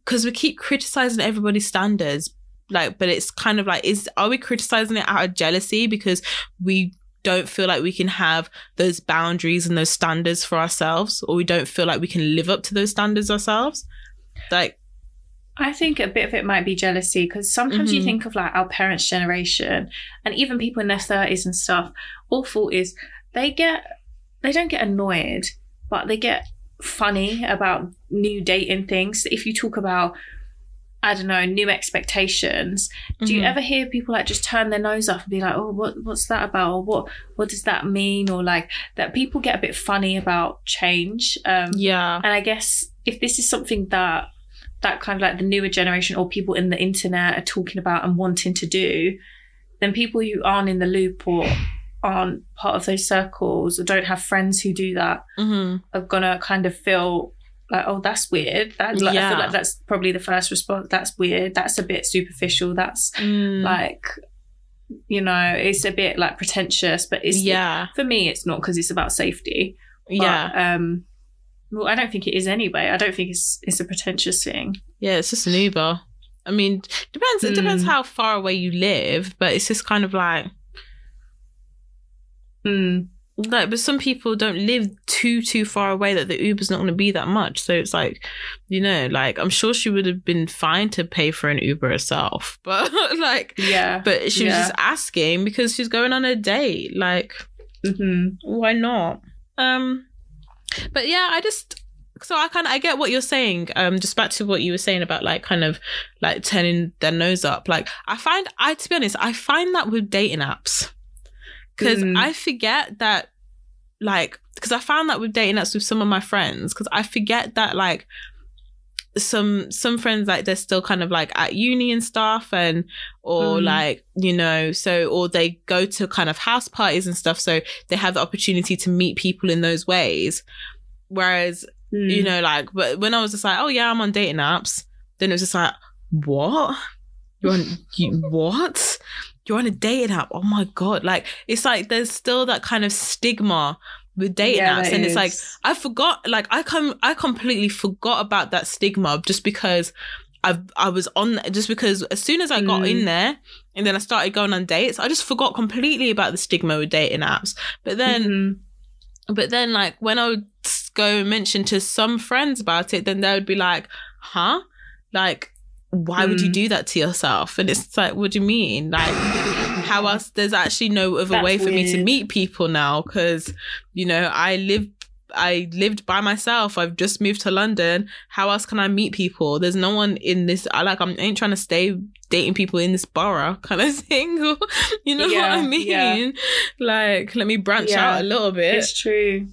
because we keep criticizing everybody's standards like but it's kind of like is are we criticizing it out of jealousy because we don't feel like we can have those boundaries and those standards for ourselves or we don't feel like we can live up to those standards ourselves like I think a bit of it might be jealousy because sometimes you Mhm. think of like our parents' generation and even people in their 30s and stuff. All thought is they get, they don't get annoyed, but they get funny about new dating things. If you talk about, I don't know, new expectations, do you mhm. ever hear people like just turn their nose up and be like, "Oh, what what's that about?" or "What what does that mean?" or like that people get a bit funny about change. Um, yeah and I guess if this is something that that kind of like the newer generation or people in the internet are talking about and wanting to do, then people who aren't in the loop or aren't part of those circles or don't have friends who do that hmm are gonna kind of feel like, oh, that's weird. That like, I feel like that's probably the first response. That's weird. That's a bit superficial. That's Mm. like, you know, it's a bit like pretentious. But it's yeah for me, it's not because it's about safety. But, yeah Um, well, I don't think it is anyway. I don't think it's it's a pretentious thing. yeah it's just an uber i mean depends it depends Mm. how far away you live but it's just kind of like Mm. Like but some people don't live too too far away that the uber's not going to be that much so it's like you know like i'm sure she would have been fine to pay for an uber herself but like Yeah. but she was Yeah. just asking because she's going on a date like hmm why not um but yeah i just so i kind of i get what you're saying um just back to what you were saying about like kind of like turning their nose up like i find i to be honest i find that with dating apps because Mm. i forget that like because i found that with dating apps with some of my friends because i forget that like some some friends like they're still kind of like at uni and stuff and or Mhm. like you know so or they go to kind of house parties and stuff so they have the opportunity to meet people in those ways whereas Mm. you know like but when i was just like oh yeah i'm on dating apps then it was just like what you're on you what you're on a dating app oh my god like it's like there's still that kind of stigma with dating Yeah, apps and it's like. I forgot, like I come, I completely forgot about that stigma just because I I was on just because as soon as I got Mm. in there and then I started going on dates, I just forgot completely about the stigma with dating apps. But then, Mhm. but then like when I would go and mention to some friends about it, then they would be like, "Huh, like." Why would you Mm. do that to yourself? And it's like, what do you mean? Like, how else? There's actually no other That's way for me to meet people now because, you know, I live I lived by myself. I've just moved to London. How else can I meet people? There's no one in this. I like. I ain't trying to stay dating people in this borough kind of thing. you know Yeah, what I mean? yeah. Like, let me branch Yeah, out a little bit. It's true.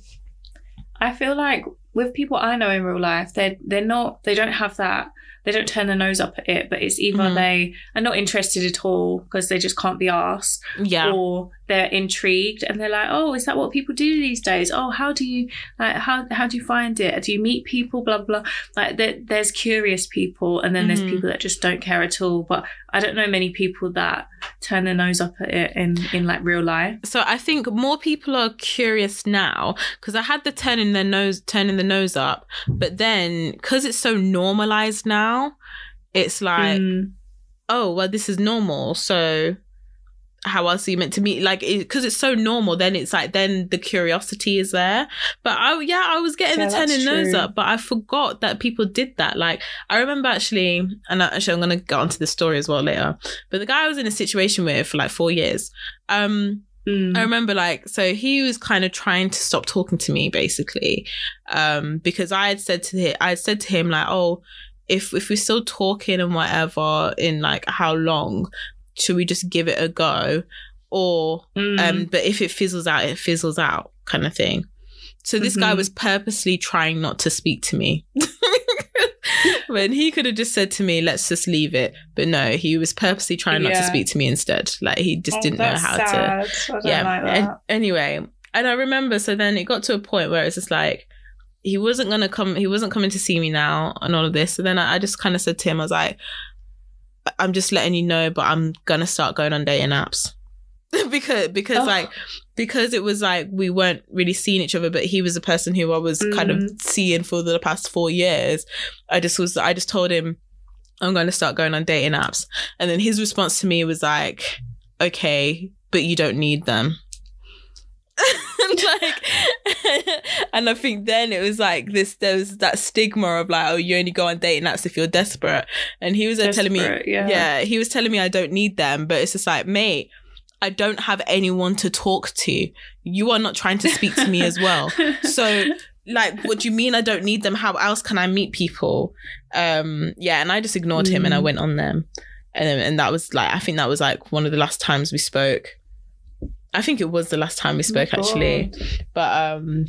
I feel like with people I know in real life, they're they're not they don't have that they don't turn their nose up at it, but it's either Mhm. they are not interested at all because they just can't be asked, yeah. or they're intrigued and they're like, "Oh, is that what people do these days? Oh, how do you like how how do you find it? Do you meet people? Blah blah." Like there, there's curious people, and then Mhm. there's people that just don't care at all. But I don't know many people that turn their nose up at it in in like real life. So I think more people are curious now because I had the turning their nose, turning the nose up, but then because it's so normalized now, it's like, Mm. oh well, this is normal. So how else are you meant to meet? Like, because it's so normal, then it's like then the curiosity is there. But I, yeah, I was getting Yeah, the turning nose up, but I forgot that people did that. Like, I remember actually, and I- actually, I'm gonna get onto the story as well later. But the guy I was in a situation with for like four years. Um, Mm. I remember like so he was kind of trying to stop talking to me basically um because I had said to him I had said to him like oh if if we're still talking and whatever in like how long should we just give it a go or Mm. um but if it fizzles out it fizzles out kind of thing so this guy Mhm. was purposely trying not to speak to me when he could have just said to me let's just leave it but no he was purposely trying not to speak to me instead like he just Oh, didn't know how to sad. I don't yeah. like and anyway, and I remember, so then it got to a point where it's just like he wasn't gonna come. He wasn't coming to see me now, and all of this. So then I, I just kind of said to him, I was like, "I- "I'm just letting you know, but I'm gonna start going on dating apps." because because Oh. like because it was like we weren't really seeing each other but he was a person who I was kind of Mm. seeing for the past 4 years I just was I just told him I'm going to start going on dating apps and then his response to me was like okay but you don't need them like and I think then it was like this there was that stigma of like oh you only go on dating apps if you're desperate and he was telling me yeah. yeah, he was telling me I don't need them, but it's just like, mate, I don't have anyone to talk to. You are not trying to speak to me as well. So, like, what do you mean I don't need them? How else can I meet people? Um, yeah, and I just ignored him and I Mm. went on them. And and that was like I think that was like one of the last times we spoke. I think it was the last time we spoke Oh actually. But um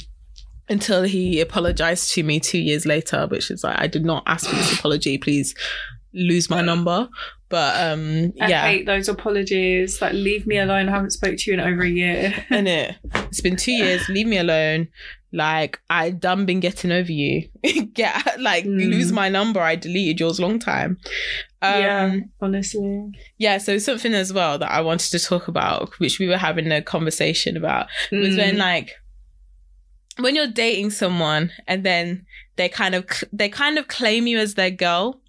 until he apologized to me two years later, which is like I did not ask for this apology, please lose my number. But um I yeah. hate those apologies. Like, leave me alone. I haven't spoke to you in over a year. And it it's been two years, leave me alone. Like I done been getting over you. Get like Mm. lose my number. I deleted yours long time. Um, yeah, honestly. yeah, so something as well that I wanted to talk about, which we were having a conversation about, was Mm. when like when you're dating someone and then they kind of they kind of claim you as their girl,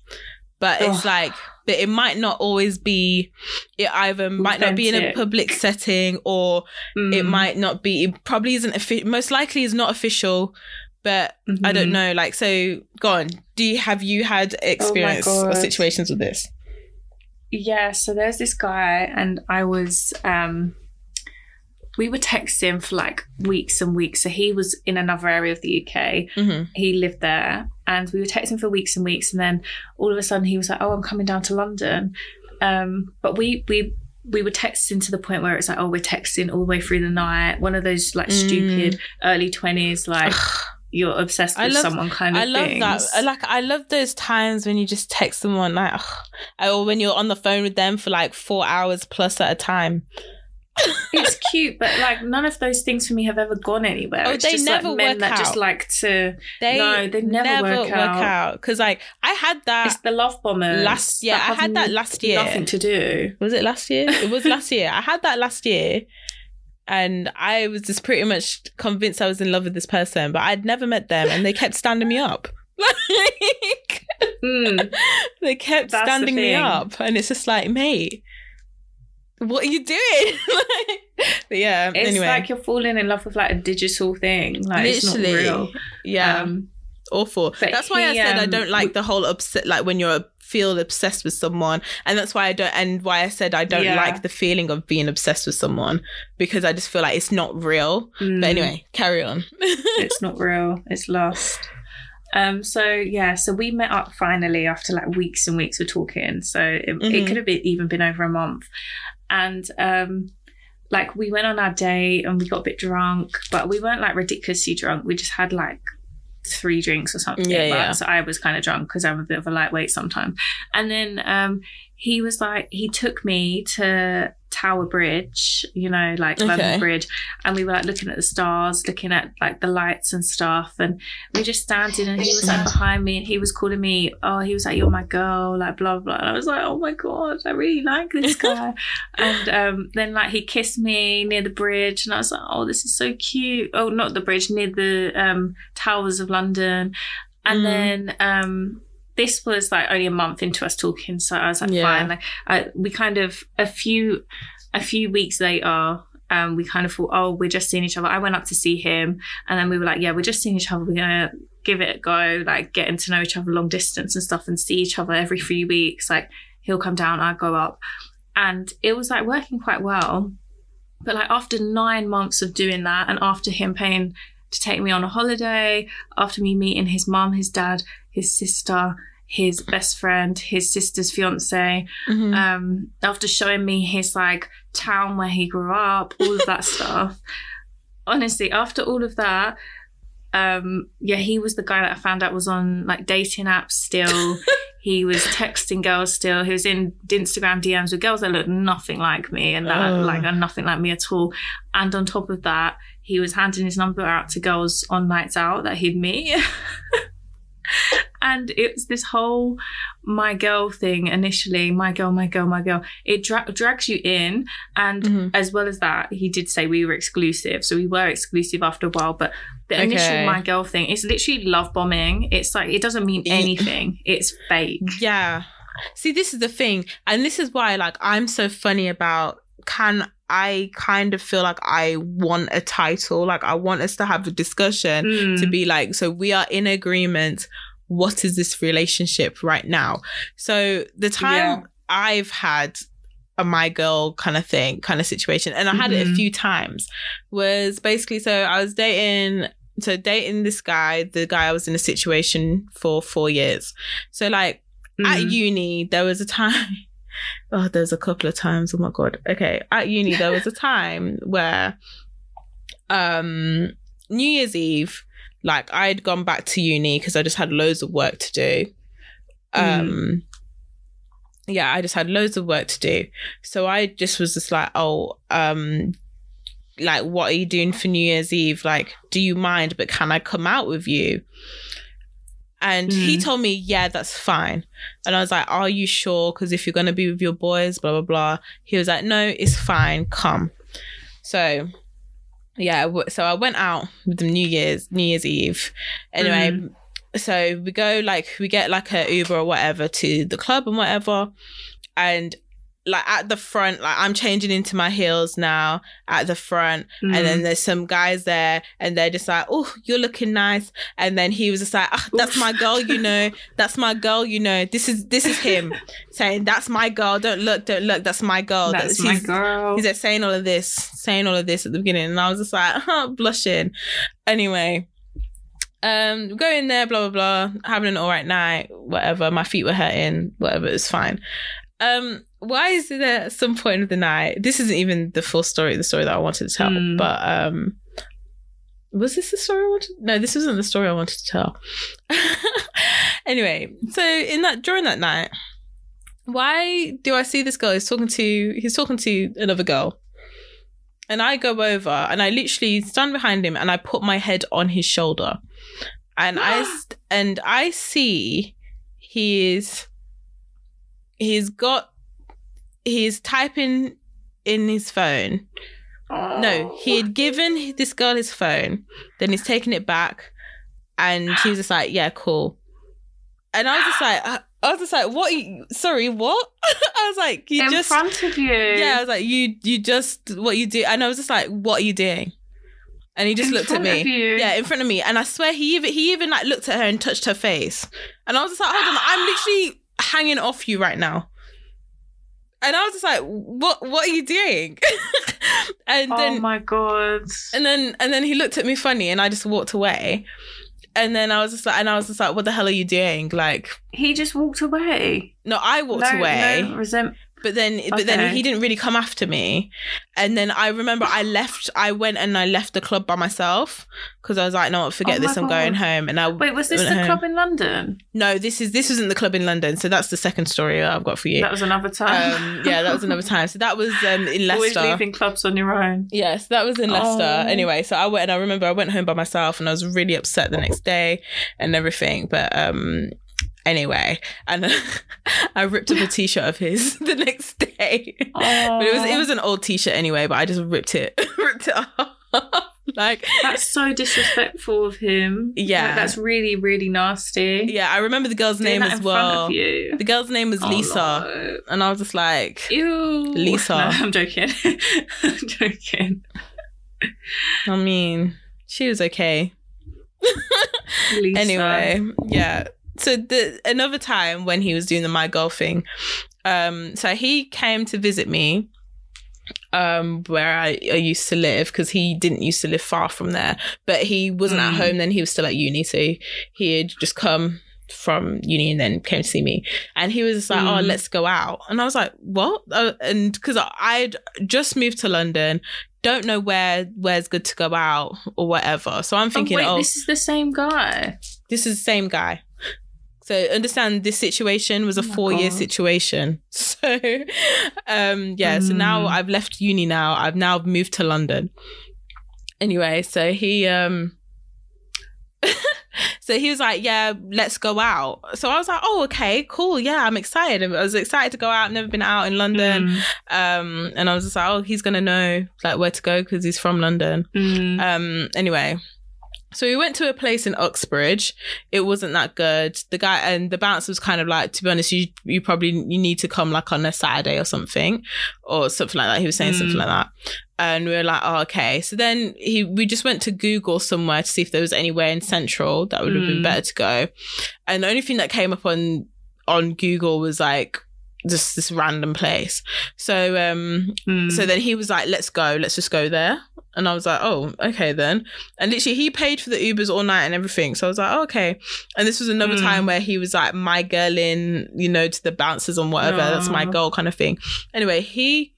but it's like but it might not always be it either might not be in a public setting or it Mm. might not be it probably isn't most likely is not official but i don't Mhm. know like so go on do you have you had experience or situations with this Yeah, so there's this guy, and I was, um, we were texting for like weeks and weeks. So he was in another area of the UK. hmm He lived there, and we were texting for weeks and weeks. And then all of a sudden, he was like, "Oh, I'm coming down to London." Um, but we we we were texting to the point where it's like, "Oh, we're texting all the way through the night." One of those like Mm. stupid early twenties, like you're obsessed with love- someone kind of. I love things. that. Like I love those times when you just text someone like, ugh, or when you're on the phone with them for like four hours plus at a time. It's cute, but like none of those things for me have ever gone anywhere. Oh, it's they just never like men work that just like to. They No, they never work out. Because like I had that It's the love bombers. last. Yeah, that I had that last year. Nothing to do. Was it last year? It was last year. I had that last year. And I was just pretty much convinced I was in love with this person, but I'd never met them and they kept standing me up. Like Mm. they kept That's the standing me up. And it's just like, mate, what are you doing? but yeah, It's anyway. like you're falling in love with like a digital thing. Like Literally. it's not real. yeah. Um, awful. That's why I he, said I um, don't like the whole upset, like when you're feel obsessed with someone, and that's why I don't, and why I said I don't Yeah. like the feeling of being obsessed with someone because I just feel like it's not real. Mm. But anyway, carry on. it's not real. It's lost. Um. So yeah. So we met up finally after like weeks and weeks of talking. So it, it Mhm. could have been, even been over a month, and um, like we went on our date and we got a bit drunk, but we weren't like ridiculously drunk. We just had like three drinks or something. Yeah, But- yeah. So I was kind of drunk because I'm a bit of a lightweight sometimes. And then um, he was like, he took me to Tower Bridge, you know, like Okay. London Bridge, and we were like looking at the stars, looking at like the lights and stuff, and we were just standing, and he was like behind me, and he was calling me, oh, he was like, you're my girl, like blah blah, and I was like, oh my god, I really like this guy, and um, then like he kissed me near the bridge, and I was like, oh, this is so cute. Oh, not the bridge, near the um, towers of London, and Mm. then um. This was like only a month into us talking, so I was like, Yeah. fine. Like, I, we kind of a few a few weeks later, um, we kind of thought, oh, we're just seeing each other. I went up to see him, and then we were like, yeah, we're just seeing each other. We're gonna give it a go, like getting to know each other long distance and stuff, and see each other every few weeks. Like he'll come down, I go up, and it was like working quite well. But like after nine months of doing that, and after him paying to take me on a holiday, after me meeting his mum, his dad, his sister, his best friend, his sister's fiance, Mhm. um, after showing me his like town where he grew up, all of that stuff. Honestly, after all of that, um, yeah, he was the guy that I found out was on like dating apps still. he was texting girls still. He was in Instagram DMs with girls that looked nothing like me and that Oh. like are nothing like me at all. And on top of that, he was handing his number out to girls on nights out that he'd meet. and it's this whole my girl thing initially my girl my girl my girl it dra- drags you in and Mhm. as well as that he did say we were exclusive so we were exclusive after a while but the initial Okay. my girl thing is literally love bombing it's like it doesn't mean anything it's fake Yeah. See, this is the thing. And this is why, like, I'm so funny about can I kind of feel like I want a title? Like, I want us to have a discussion Mm. to be like, so we are in agreement. What is this relationship right now? So the time Yeah. I've had a my girl kind of thing, kind of situation, and I had it a Mhm. few times, was basically so I was dating. So dating this guy, the guy I was in a situation for four years. So like at Mm. uni there was a time oh there's a couple of times. Oh my god. Okay. At uni there was a time where um new year's eve like i'd gone back to uni because i just had loads of work to do. Um yeah i just had loads of work to do. So i just was just like oh um like what are you doing for new year's eve? Like do you mind? But can i come out with you and he Mm. told me yeah that's fine. And i was like are you sure? Because if you're going to be with your boys blah blah blah. He was like no it's fine. Come. So yeah so i went out with them new year's new year's eve. Anyway so we go like we get like a uber or whatever to the club and whatever. And like at the front like i'm changing into my heels now at the front and then Mm. there's some guys there and they're just like oh you're looking nice and then he was just like ah, that's Oof. my girl you know that's my girl you know this is this is him saying that's my girl don't look don't look that's my girl that's That- my he's- girl He's like saying all of this, saying all of this at the beginning, and I was just like blushing. Anyway, um, go in there, blah blah blah, having an all right night, whatever. My feet were hurting, whatever. It's fine. Um, why is it at some point of the night? This isn't even the full story, the story that I wanted to tell, Mm. but um. Was this the story I wanted? No, this wasn't the story I wanted to tell. anyway, so in that during that night, why do I see this girl? He's talking to he's talking to another girl. And I go over and I literally stand behind him and I put my head on his shoulder. And I and I see he is he's got he's typing in his phone. No, oh. he had given this girl his phone, then he's taken it back, and he was just like, "Yeah, cool." And I was just like, I I was just like, "What? you- Sorry, what?" I was like, "You just in just front of you yeah." I was like, "You, you just what you do," and I was just like, "What are you doing?" And he just In looked at me. Yeah, in front of me. And I swear he even he even like looked at her and touched her face. And I was just like, hold on, I'm literally hanging off you right now. And I was just like, what what are you doing? and then oh then my god. and then and then he looked at me funny and I just walked away. And then I was just like and I was just like, what the hell are you doing? Like He just walked away. no, I walked no, away. No resent. But then, but then he didn't really come after me. And then I remember I left. I went and I left the club by myself because I was like, "No, forget Oh this. I'm going home." And I Wait, was this the home. club in London? No, this is this wasn't the club in London. So that's the second story I've got for you. That was another time. Um, yeah, that was another time. So that was um, in Always Leicester. leaving clubs on your own. Yes, that was in Leicester. Oh. Anyway, so I went and I remember I went home by myself and I was really upset the next day and everything. But um anyway, and I ripped up a t-shirt of his the next day. Oh, But it was it was an old t-shirt anyway, but I just ripped it ripped it off. like That's so disrespectful of him. Yeah. Like, that's really, really nasty. yeah, I remember the girl's Doing name as well. The girl's name was Oh, Lisa. Lord. And I was just like Ew. Lisa. No, I'm joking. I'm joking. I mean, she was okay. Lisa. anyway yeah so the another time when he was doing the my girl thing um so he came to visit me um where I, I used to live because he didn't used to live far from there but he wasn't at Mm. home then he was still at uni so he had just come from uni and then came to see me and he was like oh Mm. let's go out and i was like what uh, and because i'd just moved to london don't know where where's good to go out or whatever so i'm Oh, thinking wait, oh this is the same guy. this is the same guy. So understand this situation was a Oh four year situation. So um yeah, so now Mm. I've left uni now. I've now moved to London. Anyway, so he um so he was like, Yeah, let's go out. So I was like, Oh, okay, cool. Yeah, I'm excited. I was excited to go out. Never been out in London. Mm. Um and I was just like, Oh, he's gonna know like where to go because he's from London. Mm. Um, anyway, so we went to a place in Uxbridge. It wasn't that good. The guy and the bouncer was kind of like, to be honest, you you probably you need to come like on a Saturday or something, or something like that. He was saying Mm. something like that, and we were like, oh okay. So then he we just went to Google somewhere to see if there was anywhere in Central that would have been Mm. better to go, and the only thing that came up on on Google was like just this random place. So um Mm. so then he was like, let's go, let's just go there. And I was like, oh, okay then. And literally, he paid for the Ubers all night and everything. So I was like, oh, okay. And this was another Mm. time where he was like, my girl in, you know, to the bouncers and whatever. That's my goal kind of thing. Anyway, he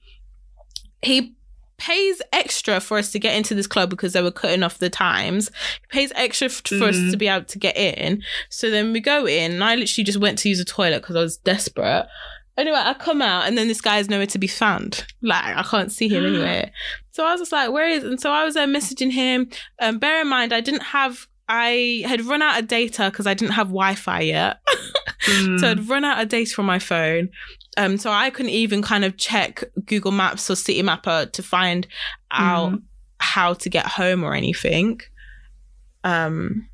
he pays extra for us to get into this club because they were cutting off the times. He pays extra f- for us to be able to get in. So then we go in, and I literally just went to use a toilet because I was desperate. Anyway, I come out, and then this guy is nowhere to be found. Like I can't see him anywhere. So I was just like, "Where is?" And so I was there messaging him. Um, bear in mind, I didn't have. I had run out of data because I didn't have Wi-Fi yet. Mm. So I'd run out of data from my phone. Um, so I couldn't even kind of check Google Maps or Citymapper to find out Mm. how to get home or anything. Um,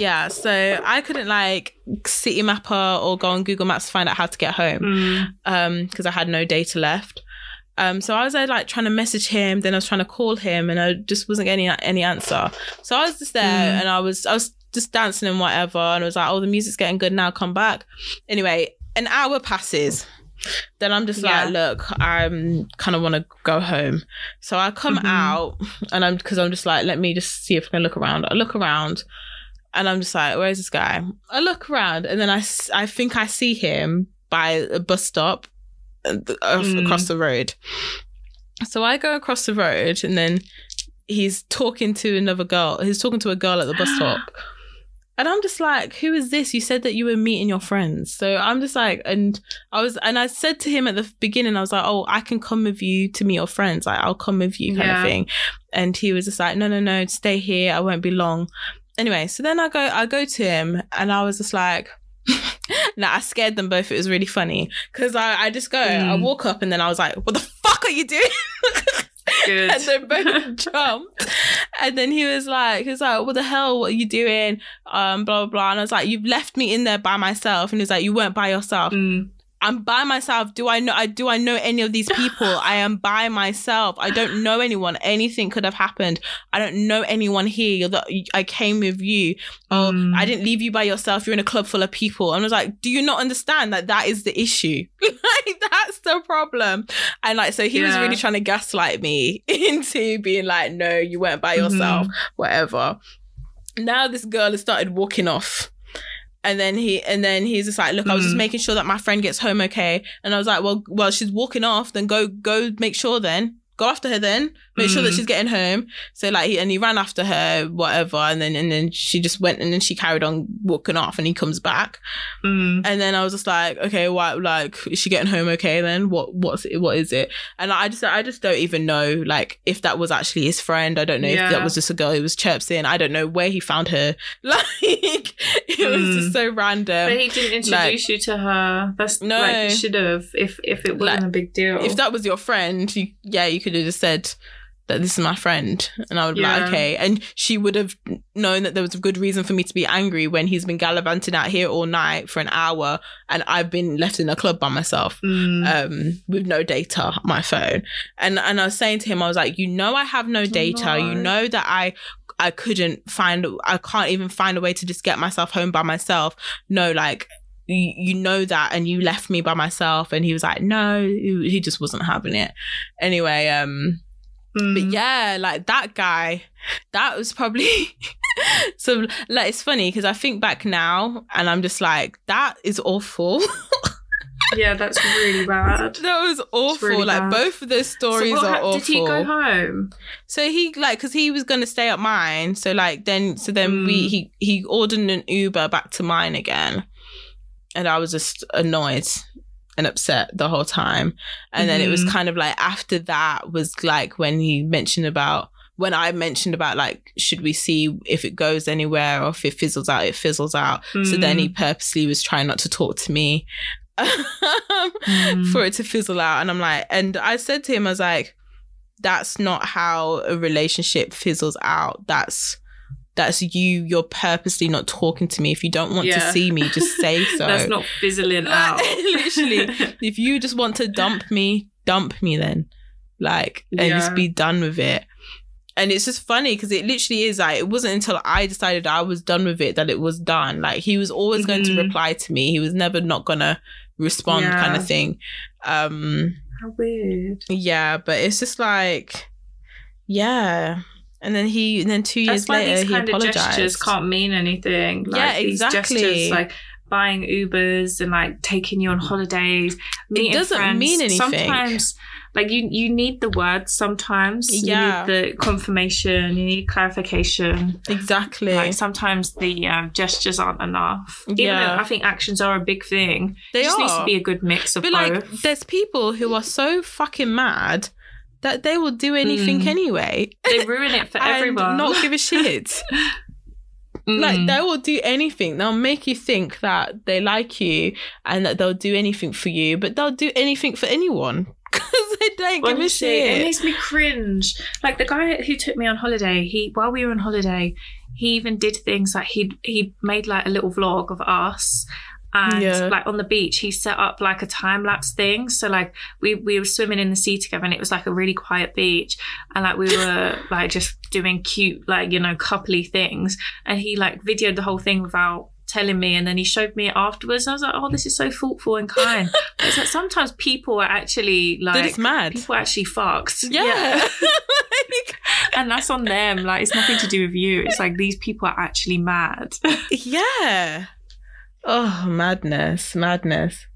yeah, so I couldn't like Citymapper or go on Google Maps to find out how to get home Mm. um because I had no data left. Um, so I was there like trying to message him, then I was trying to call him, and I just wasn't getting any answer. So I was just there, Mm. and I was I was just dancing and whatever, and I was like, "Oh, the music's getting good now. Come back." Anyway, an hour passes. Then I'm just Yeah. like, "Look, I'm kind of want to go home." So I come Mhm. out, and I'm because I'm just like, "Let me just see if I can look around." I look around, and I'm just like, "Where's this guy?" I look around, and then I, I think I see him by a bus stop Mm. across the road. So I go across the road and then he's talking to another girl. He's talking to a girl at the bus stop. And I'm just like, who is this? You said that you were meeting your friends. So I'm just like, and I was, and I said to him at the beginning, I was like, oh, I can come with you to meet your friends. Like, I'll come with you kind Yeah. of thing. And he was just like, no, no, no, stay here. I won't be long. Anyway, so then I go, I go to him and I was just like, now I scared them both. It was really funny because I, I just go, I Mm. walk up and then I was like, what the fuck are you doing? Good. and they both jumped. And then he was like, he was like, what the hell? What are you doing? Um, blah, blah, blah. And I was like, you've left me in there by myself. And he was like, you weren't by yourself. Mm. I'm by myself. Do I know? I do I know any of these people? I am by myself. I don't know anyone. Anything could have happened. I don't know anyone here. That I came with you. Oh, Mm. I didn't leave you by yourself. You're in a club full of people. And I was like, do you not understand that that is the issue? like that's the problem. And like, so he was really trying to gaslight me into being like, no, you weren't by Mm-hmm. yourself, whatever. Now this girl has started walking off. And then he and then he's just like, look, I was just Mm. making sure that my friend gets home okay. And I was like, well, well, she's walking off. Then go, go, make sure. Then go after her. Then make sure that Mm. she's getting home. So like, he, and he ran after her, whatever. And then and then she just went and then she carried on walking off. And he comes back. Mm. And then I was just like, okay, why? Like, is she getting home okay? Then what? What's it? What is it? And I just, I just don't even know, like, if that was actually his friend. I don't know if Yeah. that was just a girl who was chirping. I don't know where he found her. Like, it was Mm. just so random. But he didn't introduce you to her. That's No. like should have if if it wasn't Like, a big deal. if that was your friend, you, yeah, you could have just said that this is my friend, and I would be Yeah. like, okay. And she would have known that there was a good reason for me to be angry when he's been gallivanting out here all night for an hour, and I've been left in a club by myself. Mm. um with no data on my phone and and i was saying to him i was like you know i have no data you know that i i couldn't find i can't even find a way to just get myself home by myself no like you, you know that and you left me by myself and he was like no he just wasn't having it anyway um Mm. but yeah like that guy that was probably so like it's funny because i think back now and i'm just like that is awful yeah, that's really bad. That was awful. really like bad. both of those stories so what, are awful. Did he go home? So he like because he was gonna stay at mine. So like then so then we Mm. he he ordered an Uber back to mine again, and I was just annoyed and upset the whole time. And then it was Mhm. kind of like after that was like when he mentioned about when I mentioned about like should we see if it goes anywhere or if it fizzles out, it fizzles out. So then he purposely was trying not to talk to me. Mm. for it to fizzle out. And I'm like, and I said to him, I was like, that's not how a relationship fizzles out. That's that's you. You're purposely not talking to me. If you don't want to see me, just say so. That's not fizzling out. literally. if you just want to dump me, dump me then. Like, and just be done with it. And it's just funny because it literally is like, it wasn't until I decided I was done with it that it was done. Like, he was always going to Mhm. reply to me. He was never not gonna respond, Yeah. kind of thing. Um, How weird. yeah, but it's just like, yeah. And then he, and then two years That's later, these he of gestures apologized. can't mean anything. Like, Yeah, these exactly. Gestures, like buying Ubers and like taking you on holidays. Meeting doesn't friends. mean anything. Sometimes, like you, you need the words. Sometimes, Yeah. you need the confirmation. You need clarification. Exactly. Like sometimes the um, gestures aren't enough. Even Yeah. though I think actions are a big thing. they it just are. needs to be a good mix of but both. like, there's people who are so fucking mad that they will do anything Mm. anyway. they ruin it for and everyone. not give a shit. Like Mm. they will do anything. They'll make you think that they like you and that they'll do anything for you, but they'll do anything for anyone because they don't give a shit. it makes me cringe. Like the guy who took me on holiday, he while we were on holiday, he even did things like he he made like a little vlog of us. And Yeah. like on the beach, he set up like a time lapse thing. So like we we were swimming in the sea together, and it was like a really quiet beach, and like we were like just doing cute like you know coupley things, and he like videoed the whole thing without telling me, and then he showed me it afterwards. And I was like, oh, this is so thoughtful and kind. But it's like sometimes people are actually like it's mad. people are actually fucks. Yeah. and that's on them. Like it's nothing to do with you. It's like these people are actually mad. yeah. Oh, madness, madness.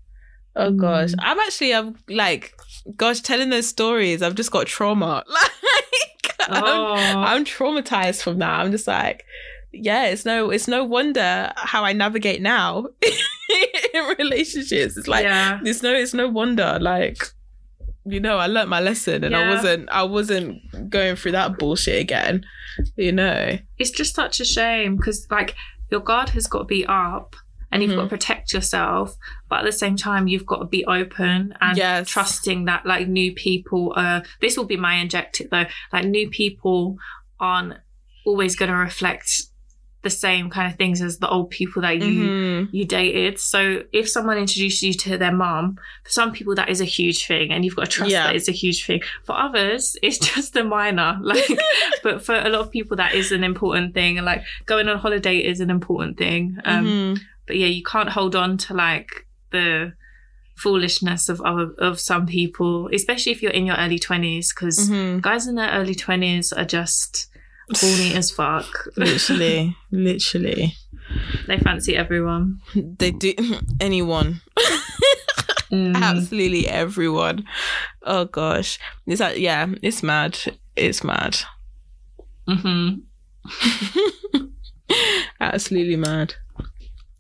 Oh Mm. gosh, I'm actually, I'm like, gosh, telling those stories, I've just got trauma. Like, I'm, Oh. I'm traumatized from that. I'm just like, yeah, it's no, it's no wonder how I navigate now in relationships. It's like, yeah. it's no, it's no wonder. Like, you know, I learnt my lesson, and I wasn't, I wasn't going through that bullshit again. You know, It's just such a shame because like your guard has got to be up and you've Mhm. got to protect yourself, but at the same time you've got to be open and Yes. trusting that like new people uh this will be my inject it though, like new people aren't always gonna reflect the same kind of things as the old people that you Mhm. you dated. So if someone introduces you to their mom, for some people that is a huge thing, and you've got to trust Yeah. that it's a huge thing. For others, it's just a minor. Like, but for a lot of people, that is an important thing. And like going on holiday is an important thing. Um, Mhm. But yeah, you can't hold on to like the foolishness of of, of some people, especially if you're in your early twenties, because Mhm. guys in their early twenties are just horny as fuck. literally, literally, they fancy everyone. they do anyone. Mm. absolutely everyone. Oh gosh, it's like yeah, it's mad. It's mad. hmm absolutely mad.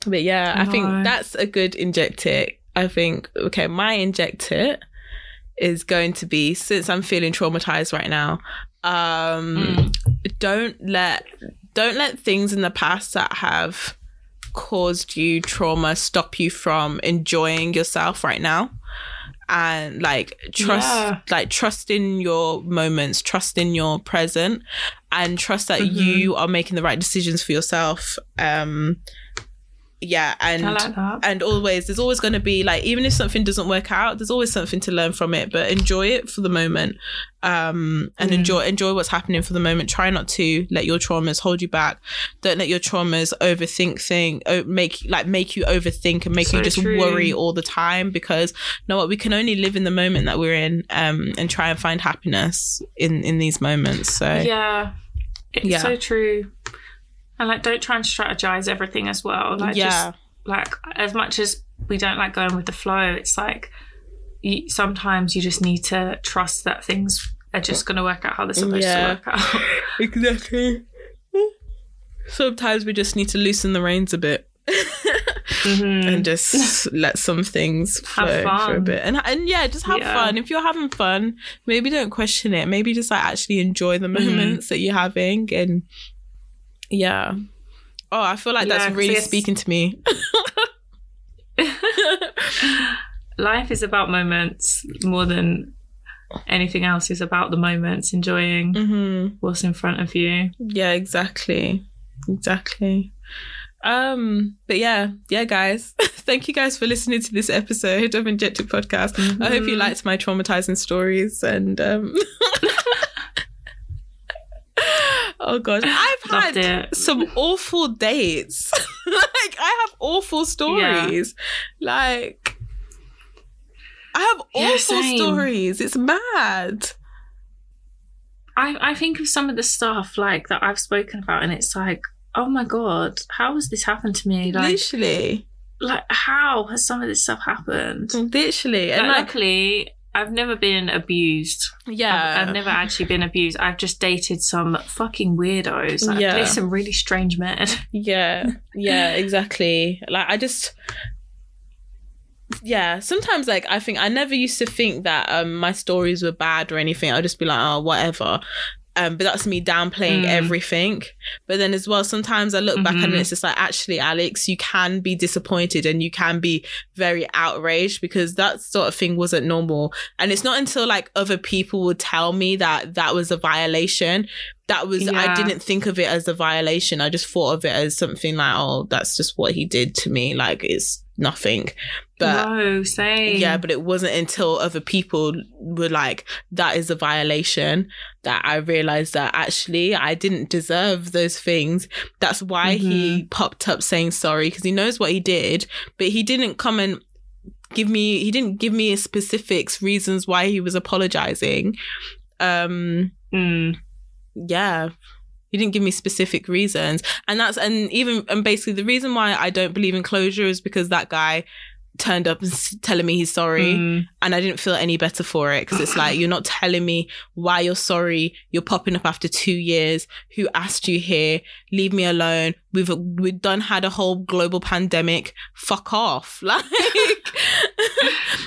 But yeah, I think that's a good inject it. I think okay, my inject it is going to be since I'm feeling traumatized right now. Um Mm. don't let don't let things in the past that have caused you trauma stop you from enjoying yourself right now and like trust Yeah. like trust in your moments trust in your present and trust that Mhm. you are making the right decisions for yourself um yeah and like and always there's always going to be like even if something doesn't work out there's always something to learn from it but enjoy it for the moment um and Mm. enjoy enjoy what's happening for the moment try not to let your traumas hold you back don't let your traumas overthink thing make like make you overthink and make So you just true. worry all the time because you know what we can only live in the moment that we're in um and try and find happiness in in these moments so Yeah. It's Yeah. so true. And like don't try and strategize everything as well. Like yeah just like as much as we don't like going with the flow, it's like you, sometimes you just need to trust that things are just going to work out how they're supposed Yeah. to work out. exactly sometimes we just need to loosen the reins a bit Mhm. and just let some things Have flow for a bit and and yeah just have Yeah. fun if you're having fun maybe don't question it maybe just like actually enjoy the Mhm. moments that you're having and yeah. Oh i feel like Yeah, really speaking to me. Life is about moments more than anything else. Is about the moments, enjoying hmm what's in front of you. yeah exactly. Exactly. Um but yeah yeah guys. Thank you guys for listening to this episode of Inject It podcast. I hope you Mhm. liked my traumatizing stories and um oh gosh i've Loved had it. some awful dates like i have awful stories like i have Yeah, awful same. stories it's mad I, I think of some of the stuff like that I've spoken about, and it's like, oh my god, how has this happened to me? Like, literally like how has some of this stuff happened? literally and like luckily, I've never been abused. yeah I've, I've never actually been abused. I've just dated some fucking weirdos. I've Yeah. dated some really strange men. Yeah, yeah, exactly. Like I just yeah, sometimes like I think I never used to think that um my stories were bad or anything. I'd just be like, oh, whatever. Um, but that's me downplaying Mm. everything. But then as well, sometimes I look back and it's just like, actually, Alex, you can be disappointed and you can be very outraged because that sort of thing wasn't normal. And it's not until like other people would tell me that that was a violation that was I didn't think of it as a violation. I just thought of it as something like, oh, that's just what he did to me. Like it's nothing. But no, same. yeah, but it wasn't until other people were like, that is a violation that I realized that actually I didn't deserve those things. That's why he popped up saying sorry because he knows what he did, but he didn't come and give me, he didn't give me specifics, reasons why he was apologizing. Um, Mm. yeah he didn't give me specific reasons. And that's and even and basically the reason why i don't believe in closure is because that guy turned up and telling me he's sorry. Mm. and i didn't feel any better for it because it's like you're not telling me why you're sorry. You're popping up after two years. Who asked you here? Leave me alone. We've we've done had a whole global pandemic. Fuck off.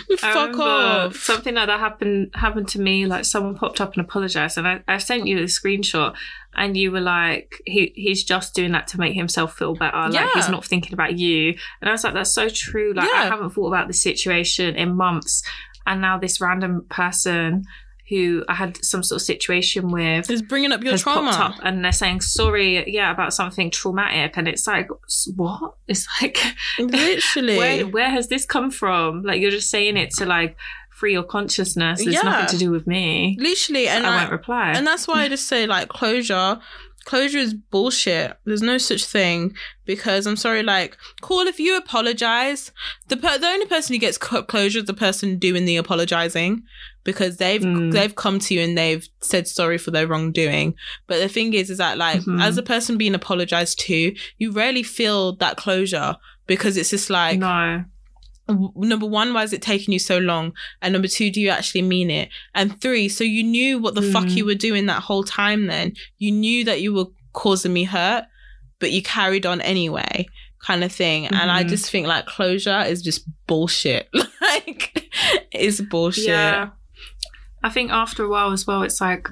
Like fuck off. Something like that happened happened to me. Like someone popped up and apologized, and I, I sent you the screenshot, and you were like, "He he's just doing that to make himself feel better. Like Yeah. he's not thinking about you." And I was like, "That's so true. Like I haven't thought about this situation in months, and now this random person." who I had some sort of situation with is bringing up your trauma. up and they're saying sorry, yeah, about something traumatic, and it's like, what? It's like, Literally. where where has this come from? Like you're just saying it to like free your consciousness. It's Yeah. nothing to do with me. Literally. And I like, won't reply. And that's why I just say like closure. Closure is bullshit. There's no such thing because I'm sorry. Like, cool if you apologize. The per- the only person who gets closure is the person doing the apologizing because they've Mm. they've come to you and they've said sorry for their wrongdoing. But the thing is, is that like Mhm. as a person being apologized to, you rarely feel that closure because it's just like no. Number one, why is it taking you so long? And number two, do you actually mean it? And three, so you knew what the fuck Mm. you were doing that whole time then. You knew that you were causing me hurt, but you carried on anyway, kind of thing. And I Mhm. just think like closure is just bullshit. like, it's bullshit. Yeah. I think after a while as well, it's like,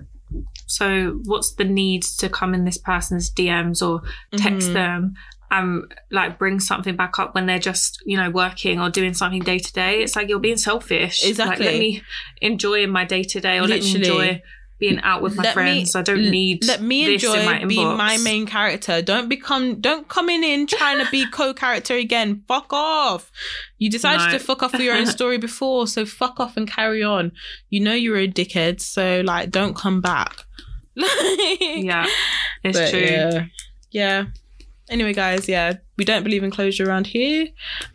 so what's the need to come in this person's DMs or text Mhm. them and like bring something back up when they're just, you know, working or doing something day to day? It's like you're being selfish. Exactly. Like, let me enjoy my day to day or let Literally. me enjoy being out with my Let me- friends. I don't need let me enjoy my being my main character don't become don't come in in trying to be co-character again fuck off you decided No. to fuck off with your own story before so fuck off and carry on you know you're a dickhead so like don't come back Yeah, it's But, true. yeah yeah anyway guys yeah we don't believe in closure around here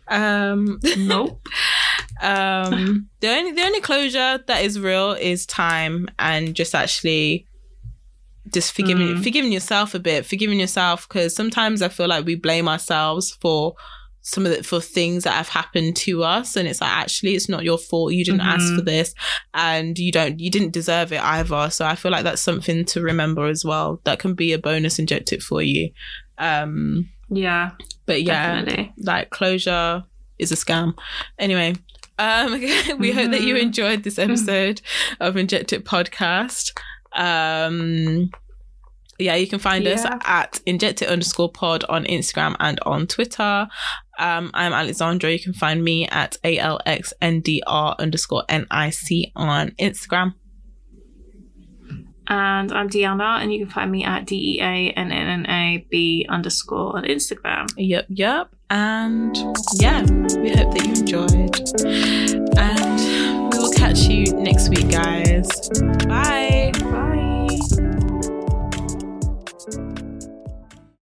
um Nope. um the only the only closure that is real is time and just actually just forgiving Mm. forgiving yourself a bit forgiving yourself because sometimes i feel like we blame ourselves for some of the for things that have happened to us and it's like actually it's not your fault you didn't ask Mhm. for this and you don't you didn't deserve it either so i feel like that's something to remember as well that can be a bonus inject it for you um Yeah, but yeah definitely. like closure is a scam. Anyway, um, we hope that you Mhm. enjoyed this episode of Inject It Podcast. Um, yeah, you can find us Yeah. at injected underscore pod on Instagram and on Twitter. Um, I'm Alexandra. You can find me at ALXNDR underscore NIC on Instagram. And I'm Deanna, and you can find me at D E A N N N A B underscore on Instagram. Yep, yep. And yeah, we hope that you enjoyed. And we will catch you next week, guys. Bye. Bye.